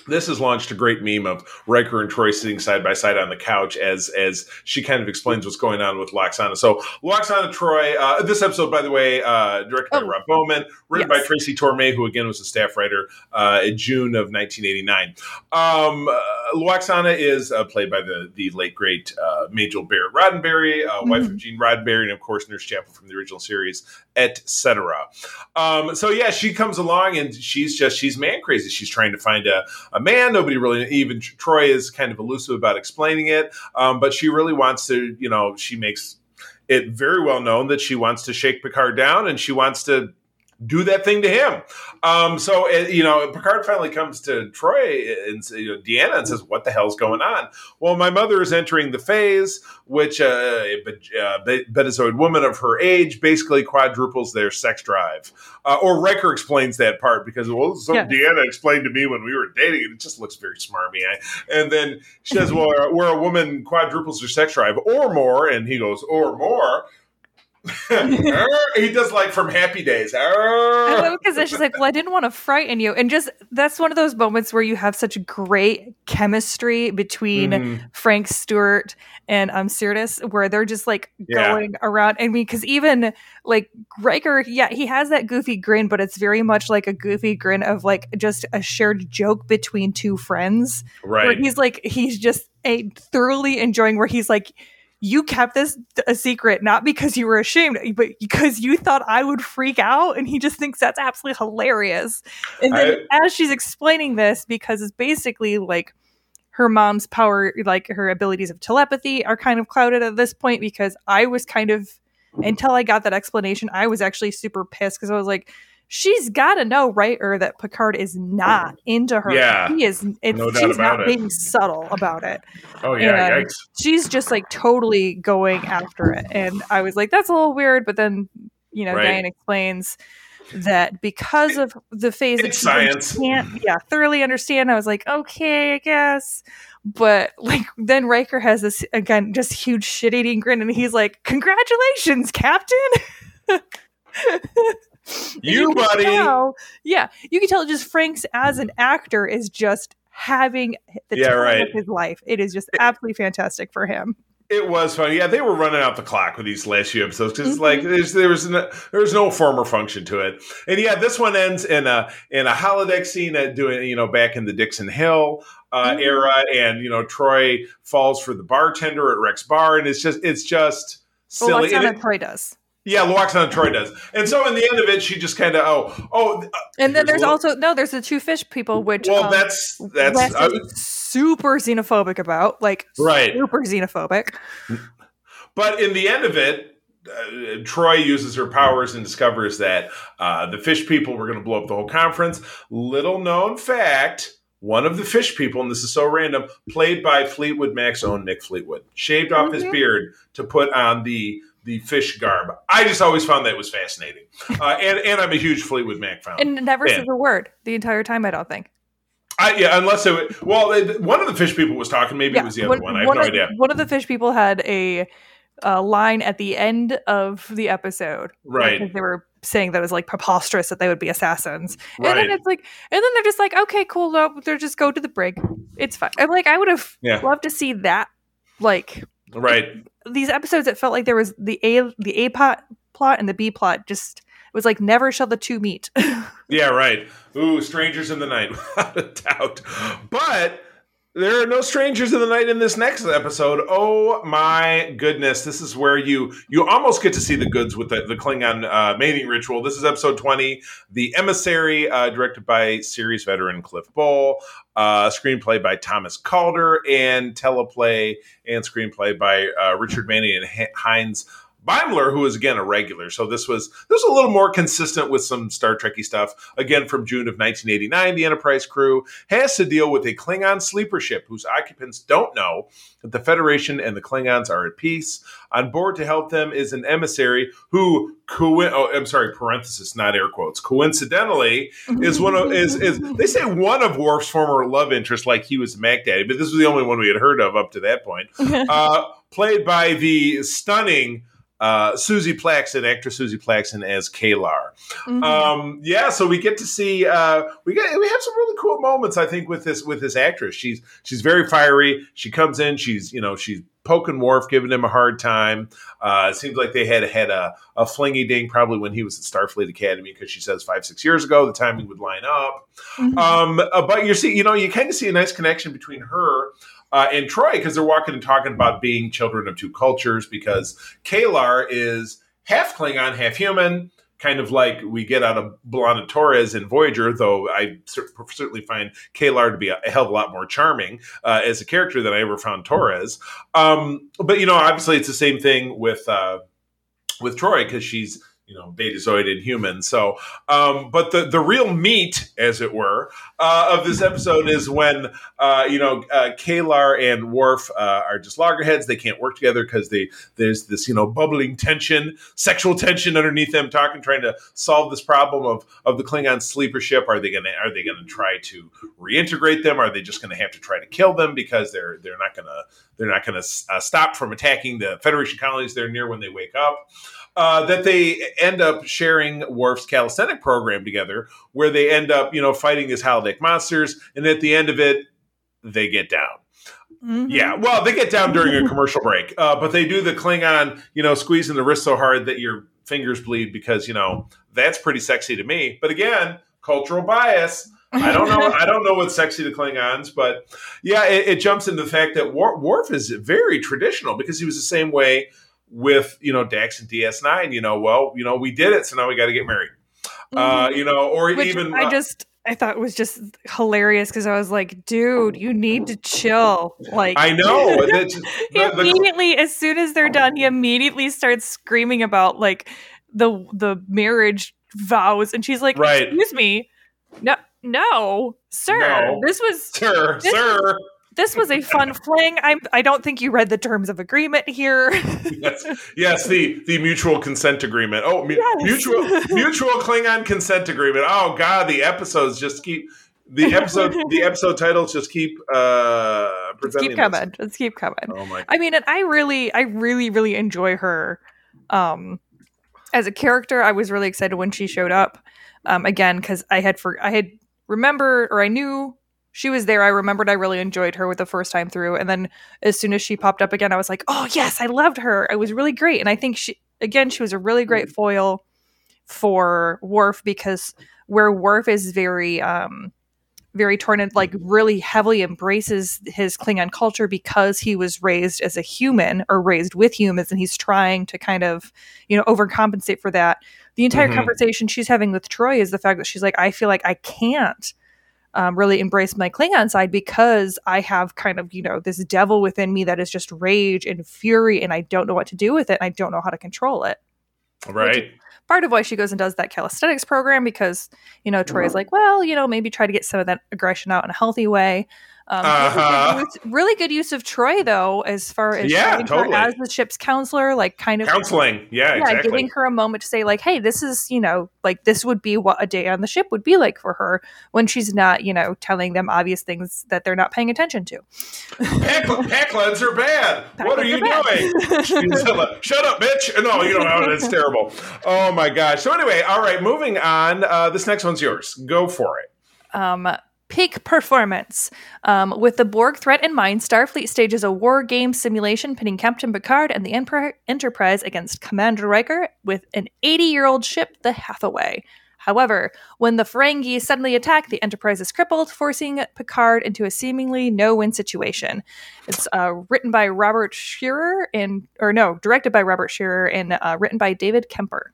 this has launched a great meme of Riker and Troi sitting side by side on the couch as as she kind of explains what's going on with Lwaxana. So Lwaxana Troi, uh, this episode, by the way, uh, directed oh. by Rob Bowman, written yes. by Tracy Torme, who again was a staff writer uh, in June of 1989. Um, uh, Lwaxana is uh, played by the the late great uh, Majel Barrett Roddenberry, uh, mm-hmm. wife of Gene Roddenberry, and of course Nurse Chapel from the original series, etc. Um, so yeah, she comes along and she's just she's man crazy. She's trying to find a a man. Nobody really, even Troi is kind of elusive about explaining it, um, but she really wants to, you know, she makes it very well known that she wants to shake Picard down and she wants to do that thing to him. Um, so uh, you know, Picard finally comes to Troi and you know, Deanna and says, "What the hell's going on?" Well, my mother is entering the phase, which uh, uh, Betazoid woman of her age basically quadruples their sex drive. Uh, or Riker explains that part because well, something yeah. Deanna explained to me when we were dating, and it just looks very smarmy. And then she says, "Well, where a woman quadruples her sex drive or more," and he goes, "Or more." he does like from Happy Days. Because she's like, well, I didn't want to frighten you, and just that's one of those moments where you have such great chemistry between mm. Frank Stewart and um Sirtis, where they're just like yeah. going around. I mean, because even like Riker, yeah, he has that goofy grin, but it's very much like a goofy grin of like just a shared joke between two friends. Right. he's like he's just a thoroughly enjoying where he's like you kept this a secret not because you were ashamed, but because you thought I would freak out. And he just thinks that's absolutely hilarious. And then I, as she's explaining this, because it's basically like her mom's power, like her abilities of telepathy, are kind of clouded at this point because I was kind of until I got that explanation, I was actually super pissed because I was like, she's got to know, right? Or that Picard is not mm. into her. Yeah, he is. It's, no she's not it. being subtle about it. Oh yeah, she's just like totally going after it, and I was like, that's a little weird. But then you know, right. Diane explains that because of the phase it's science can't yeah thoroughly understand i was like okay i guess but like then Riker has this again just huge shit eating grin and he's like congratulations captain you, you buddy tell, yeah you can tell just Frank's as an actor is just having the yeah, time right. of his life it is just absolutely fantastic for him it was funny. Yeah, they were running out the clock with these last few episodes because mm-hmm. like there's there was no, there's no form or function to it. And yeah, this one ends in a in a holodeck scene at doing you know back in the Dixon Hill uh, mm-hmm. era, and you know Troi falls for the bartender at Rex Bar, and it's just it's just silly. Well, that's what Troi does. Yeah, Lwaxana Troi does. And so in the end of it, she just kind of oh oh. Uh, and then there's also no, there's the two fish people, which well, um, that's that's super xenophobic about, like right, super xenophobic. But in the end of it, uh, Troi uses her powers and discovers that uh, the fish people were going to blow up the whole conference. Little known fact. One of the fish people, and this is so random, played by Fleetwood Mac's own Mick Fleetwood, shaved off mm-hmm. his beard to put on the the fish garb. I just always found that was fascinating, uh, and and I'm a huge Fleetwood Mac fan. And never says a word the entire time. I don't think. I, yeah, unless it well, one of the fish people was talking. Maybe yeah, it was the other one. one. I have one no of, idea. One of the fish people had a, a line at the end of the episode, right? Because they were saying that it was like preposterous that they would be assassins, right. and then it's like, and then they're just like, okay, cool, no, they're just go to the brig. It's fine. I'm like, I would have yeah. loved to see that, like right these episodes it felt like there was the a the a plot plot and the b plot just it was like never shall the two meet. Yeah right. Ooh strangers in the night without a doubt. But there are no strangers in the night in this next episode. Oh my goodness! This is where you you almost get to see the goods with the, the Klingon uh, mating ritual. This is episode twenty, the emissary, uh, directed by series veteran Cliff Bole, uh, screenplay by Thomas Calder, and teleplay and screenplay by uh, Richard Manning and Heinz Beimler, who is again a regular. So this was this was a little more consistent with some Star Trekky stuff. Again, from June of 1989, the Enterprise crew has to deal with a Klingon sleeper ship whose occupants don't know that the Federation and the Klingons are at peace. On board to help them is an emissary who, co- oh, I'm sorry, parenthesis, not air quotes. Coincidentally, is one of is is they say one of Worf's former love interests, like he was Mac Daddy, but this was the only one we had heard of up to that point. Uh, played by the stunning uh, Suzie Plakson, actress Suzie Plakson as K'Ehleyr. Mm-hmm. Um, yeah, so we get to see uh, we get we have some really cool moments. I think with this with this actress, she's she's very fiery. She comes in, she's you know she's poking Worf, giving him a hard time. Uh, it seems like they had had a, a flingy ding probably when he was at Starfleet Academy because she says five six years ago the timing would line up. Mm-hmm. Um, uh, but you see, you know, you kind of see a nice connection between her uh, and Troi because they're walking and talking about being children of two cultures because K'Ehleyr is half Klingon, half human. Kind of like we get out of B'Elanna Torres in Voyager, though I certainly find K'Ehleyr to be a hell of a lot more charming uh, as a character than I ever found Torres. Um, but you know, obviously, it's the same thing with uh, with Troi because she's you know betazoid in humans so um, but the the real meat as it were uh, of this episode is when uh, you know uh, K'Ehleyr and Worf uh, are just loggerheads. They can't work together because they there's this you know bubbling tension sexual tension underneath them talking trying to solve this problem of of the Klingon sleeper ship are they gonna are they gonna try to reintegrate them? Are they just gonna have to try to kill them because they're they're not gonna they're not gonna uh, stop from attacking the Federation colonies they're near when they wake up uh, that they end up sharing Worf's calisthenic program together, where they end up, you know, fighting these holodeck monsters, and at the end of it, they get down. Mm-hmm. Yeah, well, they get down during a commercial break, uh, but they do the Klingon, you know, squeezing the wrist so hard that your fingers bleed because you know that's pretty sexy to me. But again, cultural bias. I don't know. I don't know what's sexy to Klingons, but yeah, it, it jumps into the fact that Worf is very traditional because he was the same way with you know Dax and DS9. You know, well, you know, we did it, so now we got to get married. Uh, mm-hmm. Uh, you know, or Which even I just I thought it was just hilarious because I was like, dude, you need to chill. Like I know. he immediately, as soon as they're done, he immediately starts screaming about like the the marriage vows, and she's like, right. "Excuse me, no, no, sir, no. this was sir, this, sir." This was a fun fling. I'm. I don't think you read the terms of agreement here. yes, yes, the the mutual consent agreement. Oh, mu- yes. mutual mutual Klingon consent agreement. Oh God, the episodes just keep the episode the episode titles just keep uh Let's keep coming. This. Let's keep coming. Oh my! I mean, and I really, I really, really enjoy her. Um, as a character, I was really excited when she showed up. Um, again, because I had for I had remember or I knew she was there. I remembered I really enjoyed her with the first time through, and then as soon as she popped up again, I was like, "Oh yes, I loved her. It was really great." And I think she again, she was a really great foil for Worf because where Worf is very um very torn and like really heavily embraces his Klingon culture because he was raised as a human or raised with humans and he's trying to kind of, you know, overcompensate for that. The entire mm-hmm. conversation she's having with Troi is the fact that she's like, I feel like I can't um, really embrace my Klingon side because I have kind of, you know, this devil within me that is just rage and fury and I don't know what to do with it and I don't know how to control it. Right. Which, part of why she goes and does that calisthenics program because you know Troi is like, well, you know, maybe try to get some of that aggression out in a healthy way. Um, uh-huh. really, good use, really, good use, of Troi though, as far as yeah, totally. as the ship's counselor, like kind of counseling, yeah, yeah, exactly. giving her a moment to say like, hey, this is you know, like this would be what a day on the ship would be like for her when she's not, you know, telling them obvious things that they're not paying attention to. Pack, are bad. Pack what are you doing? Shut up, bitch! No, you don't know it's terrible. Oh my gosh. So anyway, all right, moving on. Uh, this next one's yours. Go for it. Um, peak performance. Um, with the Borg threat in mind, Starfleet stages a war game simulation pitting Captain Picard and the Enterprise against Commander Riker with an 80 year old ship, the Hathaway. However, when the Ferengi suddenly attack, the Enterprise is crippled, forcing Picard into a seemingly no-win situation. It's uh, written by Robert Scheerer and, or no, directed by Robert Scheerer and uh, written by David Kemper.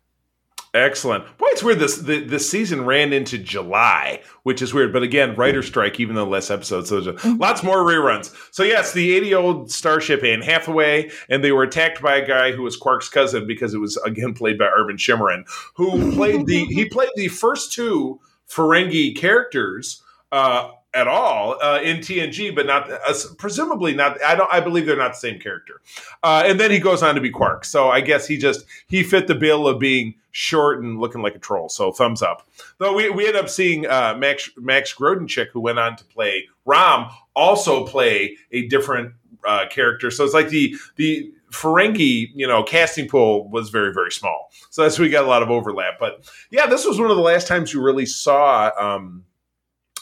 Excellent. Boy, it's weird. This the, this season ran into July, which is weird. But again, writer strike, even though less episodes, so there's mm-hmm. lots more reruns. So yes, the 80 old starship Anne Hathaway, and they were attacked by a guy who was Quark's cousin because it was again played by Armin Shimerman, who played the he played the first two Ferengi characters. Uh, at all uh, in TNG, but not uh, presumably not. I don't. I believe they're not the same character. Uh, and then he goes on to be Quark. So I guess he just he fit the bill of being short and looking like a troll. So thumbs up. Though we we end up seeing uh, Max Max Grodenchik, who went on to play Rom, also play a different uh, character. So it's like the the Ferengi, you know, casting pool was very, very small. So that's we got a lot of overlap. But yeah, this was one of the last times you really saw um,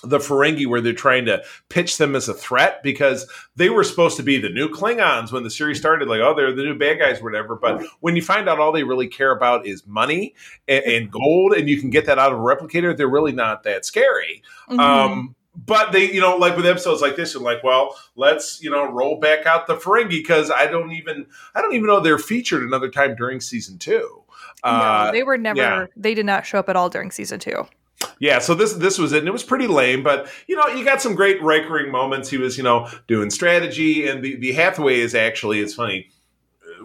the Ferengi where they're trying to pitch them as a threat because they were supposed to be the new Klingons when the series started, like, oh, they're the new bad guys, whatever. But when you find out all they really care about is money and, and gold, and you can get that out of a replicator, they're really not that scary. Mm-hmm. Um, but they, you know, like with episodes like this, you're like, well, let's, you know, roll back out the Ferengi because I don't even, I don't even know they're featured another time during season two. No, uh, they were never. Yeah. They did not show up at all during season two. Yeah, so this this was it, and it was pretty lame, but you know, you got some great Rikering moments. He was, you know, doing strategy, and the the Hathaway is actually it's funny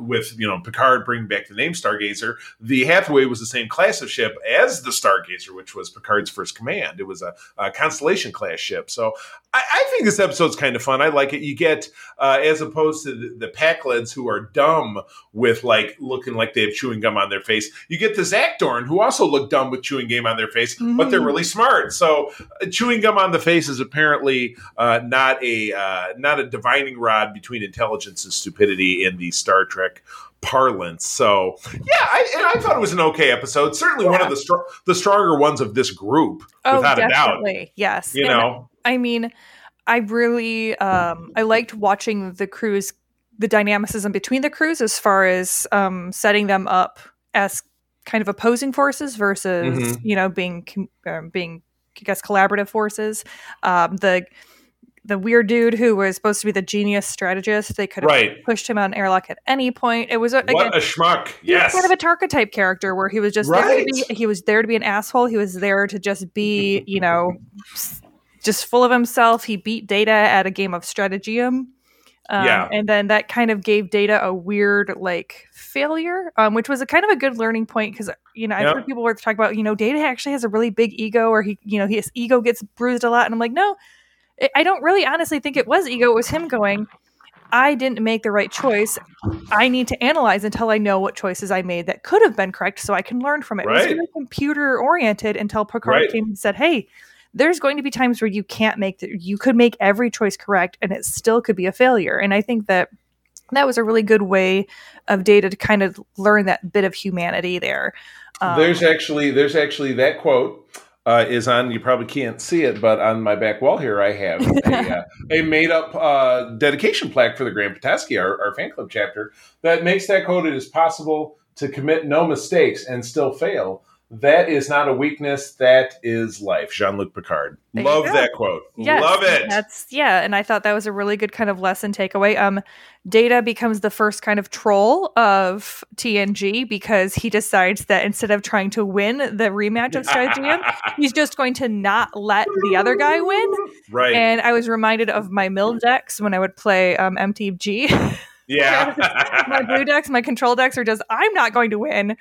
with you know Picard bringing back the name Stargazer, the Hathaway was the same class of ship as the Stargazer, which was Picard's first command. It was a, a Constellation class ship. So I, I, think this episode's kind of fun. I like it. You get uh, as opposed to the, the Pakleds who are dumb with like looking like they have chewing gum on their face. You get the Zakdorn who also look dumb with chewing gum on their face, mm-hmm. but they're mm-hmm. really smart. So uh, chewing gum on the face is apparently uh, not a uh, not a divining rod between intelligence and stupidity in the Star Trek parlance. So yeah, I, and I thought it was an okay episode. Certainly yeah. one of the str- the stronger ones of this group, oh, without definitely. a doubt. Yes, you and know. I mean, I really um, I liked watching the crews, the dynamicism between the crews as far as um, setting them up as kind of opposing forces versus mm-hmm. you know being uh, being I guess collaborative forces. Um, the the weird dude who was supposed to be the genius strategist. They could have right. pushed him on airlock at any point. It was a, again, what a schmuck. Yes, kind of a Tarka type character where he was just right. there to be. He was there to be an asshole. He was there to just be, you know, just full of himself. He beat Data at a game of Strategema. Um, yeah. And then that kind of gave Data a weird like failure, um, which was a kind of a good learning point because you know I've yep. heard people were talking about you know Data actually has a really big ego, or he you know his ego gets bruised a lot, and I'm like no I don't really honestly think it was ego. It was him going, I didn't make the right choice. I need to analyze until I know what choices I made that could have been correct so I can learn from it. Right. It was very computer oriented until Picard right. came and said, Hey, there's going to be times where you can't make the, you could make every choice correct and it still could be a failure. And I think that that was a really good way of data to kind of learn that bit of humanity there. Um, there's actually there's actually that quote uh, is on. You probably can't see it, but on my back wall here, I have a, uh, a made up uh, dedication plaque for the Grand Petoskey, our, our, fan club chapter, that makes that quote: "It is possible to commit no mistakes and still fail." That is not a weakness. That is life. Jean Luc Picard. There Love that quote. Yes, Love it. That's yeah, and I thought that was a really good kind of lesson takeaway. Um, Data becomes the first kind of troll of TNG because he decides that instead of trying to win the rematch of Strategema, he's just going to not let the other guy win. Right. And I was reminded of my mill decks when I would play um, MTG. Yeah. my blue decks, my control decks are just I'm not going to win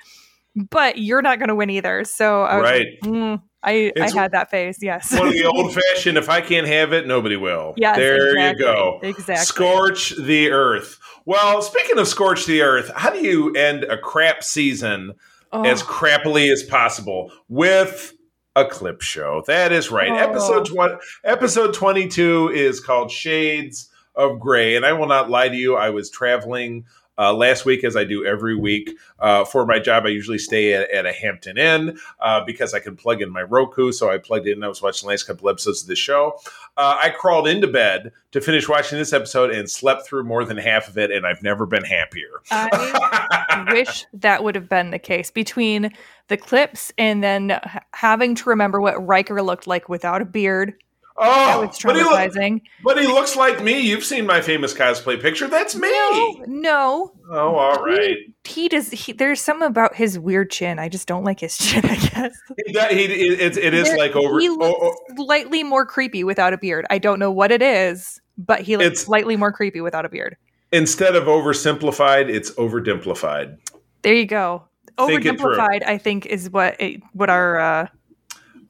but you're not going to win either. So I right. Like, mm, I, I had that face. Yes. One of the old fashioned, if I can't have it, nobody will. Yes. There exactly. you go. Exactly. Scorch the earth. Well, speaking of scorch the earth, how do you end a crap season oh. as crappily as possible with a clip show? That is right. Oh. Episode twenty episode twenty two is called Shades of Gray. And I will not lie to you, I was traveling uh, last week, as I do every week uh, for my job, I usually stay at, at a Hampton Inn uh, because I can plug in my Roku. So I plugged in. I was watching the last couple episodes of the show. Uh, I crawled into bed to finish watching this episode and slept through more than half of it, and I've never been happier. I wish that would have been the case between the clips and then having to remember what Riker looked like without a beard Oh, traumatizing. But he, look, but he, looks like me. You've seen my famous cosplay picture. That's me. No, no. Oh, all right. He, he does. He, there's some about his weird chin. I just don't like his chin. I guess he, he it, it is there, like over. He looks oh, oh. slightly more creepy without a beard. I don't know what it is, but he looks it's, slightly more creepy without a beard. Instead of oversimplified, it's overdimplified. There you go. Overdimplified, I think, is what it, what our. Uh,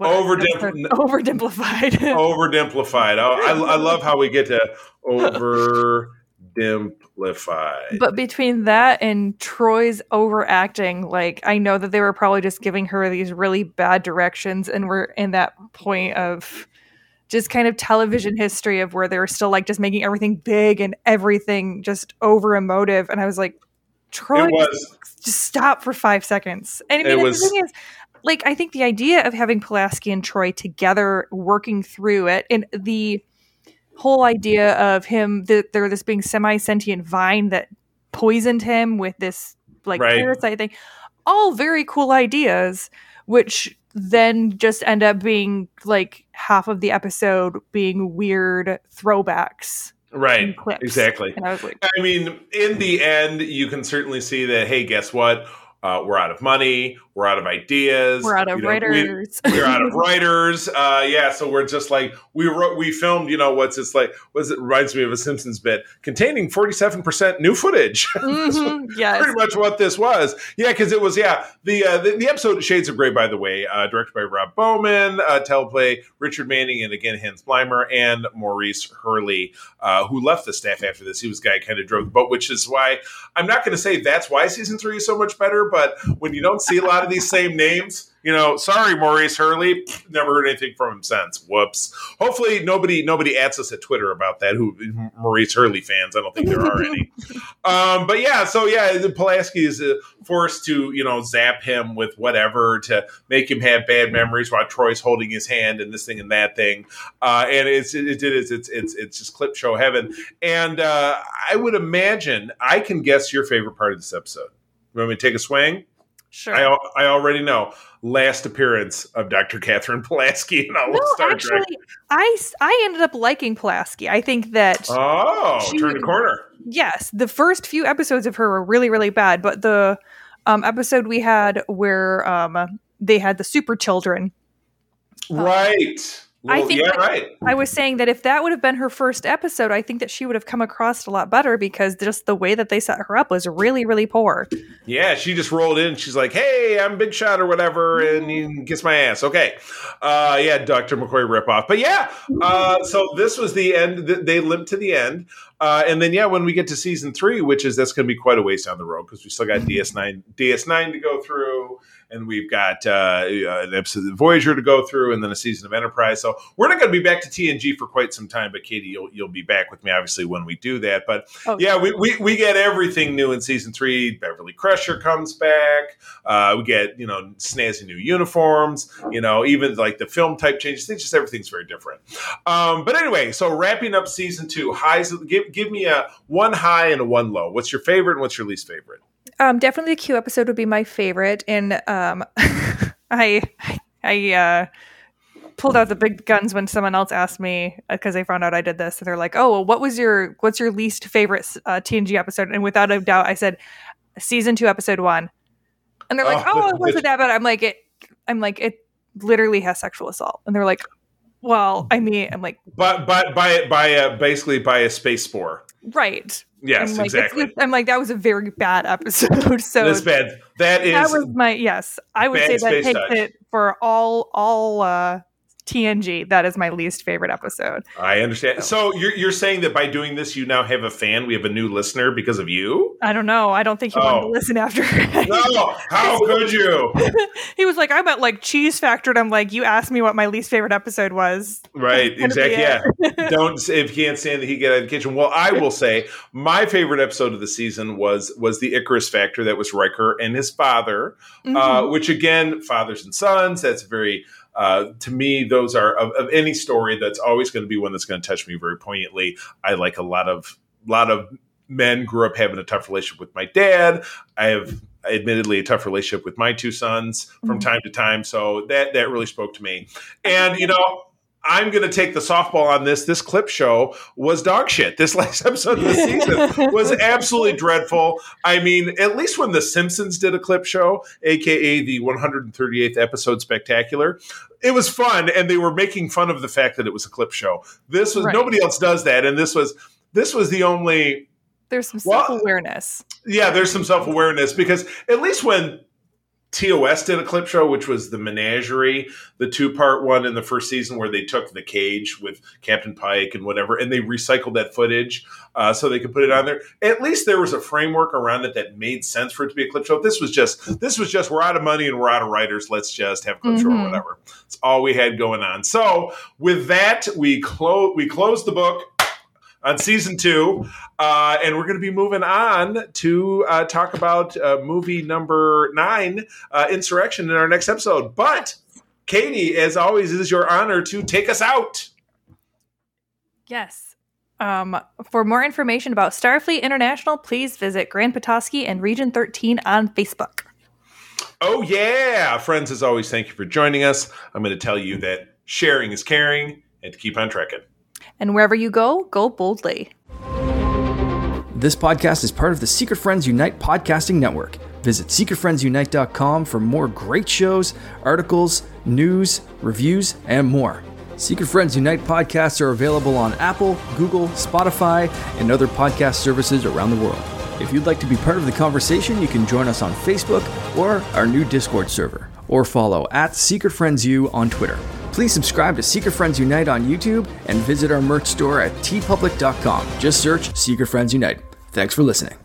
over over dimplified. over dimplified. Oh, I, I love how we get to over dimplified. But between that and Troi's overacting, like I know that they were probably just giving her these really bad directions, and we're in that point of just kind of television history of where they were still like just making everything big and everything just over emotive. And I was like, Troi, just stop for five seconds. And I mean, was, the thing is, like I think the idea of having Pulaski and Troi together working through it and the whole idea of him that there this being semi sentient vine that poisoned him with this like right. parasite thing, all very cool ideas, which then just end up being like half of the episode being weird throwbacks right. exactly. And i was like i mean in the end you can certainly see that hey guess what uh, we're out of money. We're out of ideas. We're out of you know, writers. We, are out of writers. Uh, yeah, so we're just like we wrote. We filmed. You know what's it's like? Was it reminds me of a Simpsons bit containing forty seven percent new footage. Mm-hmm. yeah, pretty much what this was. Yeah, because it was yeah the, uh, the, the episode Shades of Grey, by the way, uh, directed by Rob Bowman, uh, teleplay Richard Manning, and again Hans Beimler and Maurice Hurley, uh, who left the staff after this. He was the guy kind of drove the boat, which is why I'm not going to say that's why season three is so much better but when you don't see a lot of these same names, you know, sorry, Maurice Hurley. Never heard anything from him since. Whoops. Hopefully, nobody nobody adds us at Twitter about that. Who Maurice Hurley fans? I don't think there are any. Um, but yeah, so yeah, Pulaski is uh, forced to you know zap him with whatever to make him have bad memories while Troi's holding his hand and this thing and that thing. Uh, and it's it, it is it's it's it's just clip show heaven. And uh, I would imagine I can guess your favorite part of this episode. You want me to take a swing? Sure. I, I already know. Last appearance of Dr. Catherine Pulaski in all no, Star actually, Trek. I, I ended up liking Pulaski. I think that. Oh, she, turn the corner. Yes. The first few episodes of her were really, really bad. But the um, episode we had where um, they had the super children. Um, right. Well, I think yeah, right. I was saying that if that would have been her first episode, I think that she would have come across a lot better because just the way that they set her up was really, really poor. Yeah, she just rolled in. She's like, "Hey, I'm Big Shot or whatever," and he kiss my ass. Okay, uh, yeah, Doctor McCoy ripoff. But yeah, uh, so this was the end. They limped to the end, uh, and then yeah, when we get to season three, which is that's going to be quite a ways down the road because we still got DS9, DS9 to go through and we've got uh, an episode of Voyager to go through, and then a season of Enterprise. So we're not going to be back to TNG for quite some time. But Katie, you'll you'll be back with me obviously when we do that. But oh, yeah, we, we we get everything new in season three. Beverly Crusher comes back. Uh, we get you know snazzy new uniforms. You know even like the film type changes. Things just everything's very different. Um, but anyway, so wrapping up season two, highs. Give give me a one high and a one low. What's your favorite and what's your least favorite? Um, definitely the Q episode would be my favorite, and um, I I uh, pulled out the big guns when someone else asked me because uh, they found out I did this. And they're like, "Oh, well, what was your what's your least favorite uh, TNG episode?" And without a doubt, I said season two, episode one. And they're like, "Oh, oh it wasn't that bad." I'm like, "It." I'm like, "It literally has sexual assault," and they're like, "Well, I mean, I'm like, but but by by a, basically by a space spore, right?" Yes, I'm like, exactly. I'm like, that was a very bad episode. So that's bad. That is that was my yes. I would say that takes it for all all uh TNG. That is my least favorite episode. I understand. So, so you're, you're saying that by doing this, you now have a fan. We have a new listener because of you. I don't know. I don't think he oh. wanted to oh. listen after. no, how could you? he was like, I'm at like Cheese Factor, and I'm like, you asked me what my least favorite episode was. Right. Exactly. Yeah. don't if you can't stand that he get out of the kitchen. Well, I will say my favorite episode of the season was was the Icarus Factor. That was Riker and his father, mm-hmm. uh, which again, fathers and sons. That's very uh, to me, those are of, of any story that's always going to be one that's going to touch me very poignantly. I like a lot of lot of men grew up having a tough relationship with my dad. I have admittedly a tough relationship with my two sons from mm-hmm. time to time. So that that really spoke to me. And you know, I'm going to take the softball on this. This clip show was dog shit. This last episode of the season was absolutely dreadful. I mean, at least when The Simpsons did a clip show, aka the 138th episode spectacular, it was fun, and they were making fun of the fact that it was a clip show. This was right. nobody else does that, and this was this was the only. There's some self awareness. Well, yeah, there's some self awareness because at least when TOS did a clip show, which was the Menagerie, the two part one in the first season where they took the cage with Captain Pike and whatever, and they recycled that footage uh, so they could put it on there. At least there was a framework around it that made sense for it to be a clip show. This was just this was just we're out of money and we're out of writers. Let's just have a clip mm-hmm. show or mm-hmm. whatever. That's all we had going on. So with that, we close we closed the book on season two. Uh, and we're going to be moving on to uh, talk about uh, movie number nine, uh, Insurrection, in our next episode. But, Katie, as always, it is your honor to take us out. Yes. Um, for more information about Starfleet International, please visit Grand Petoskey and Region 13 on Facebook. Oh, yeah. Friends, as always, thank you for joining us. I'm going to tell you that sharing is caring and to keep on trekking. And wherever you go, go boldly. This podcast is part of the Secret Friends Unite podcasting network. Visit secretfriendsunite.com for more great shows, articles, news, reviews, and more. Secret Friends Unite podcasts are available on Apple, Google, Spotify, and other podcast services around the world. If you'd like to be part of the conversation, you can join us on Facebook or our new Discord server, or follow at Secret Friends U on Twitter. Please subscribe to Secret Friends Unite on YouTube and visit our merch store at teepublic.com. Just search Secret Friends Unite. Thanks for listening.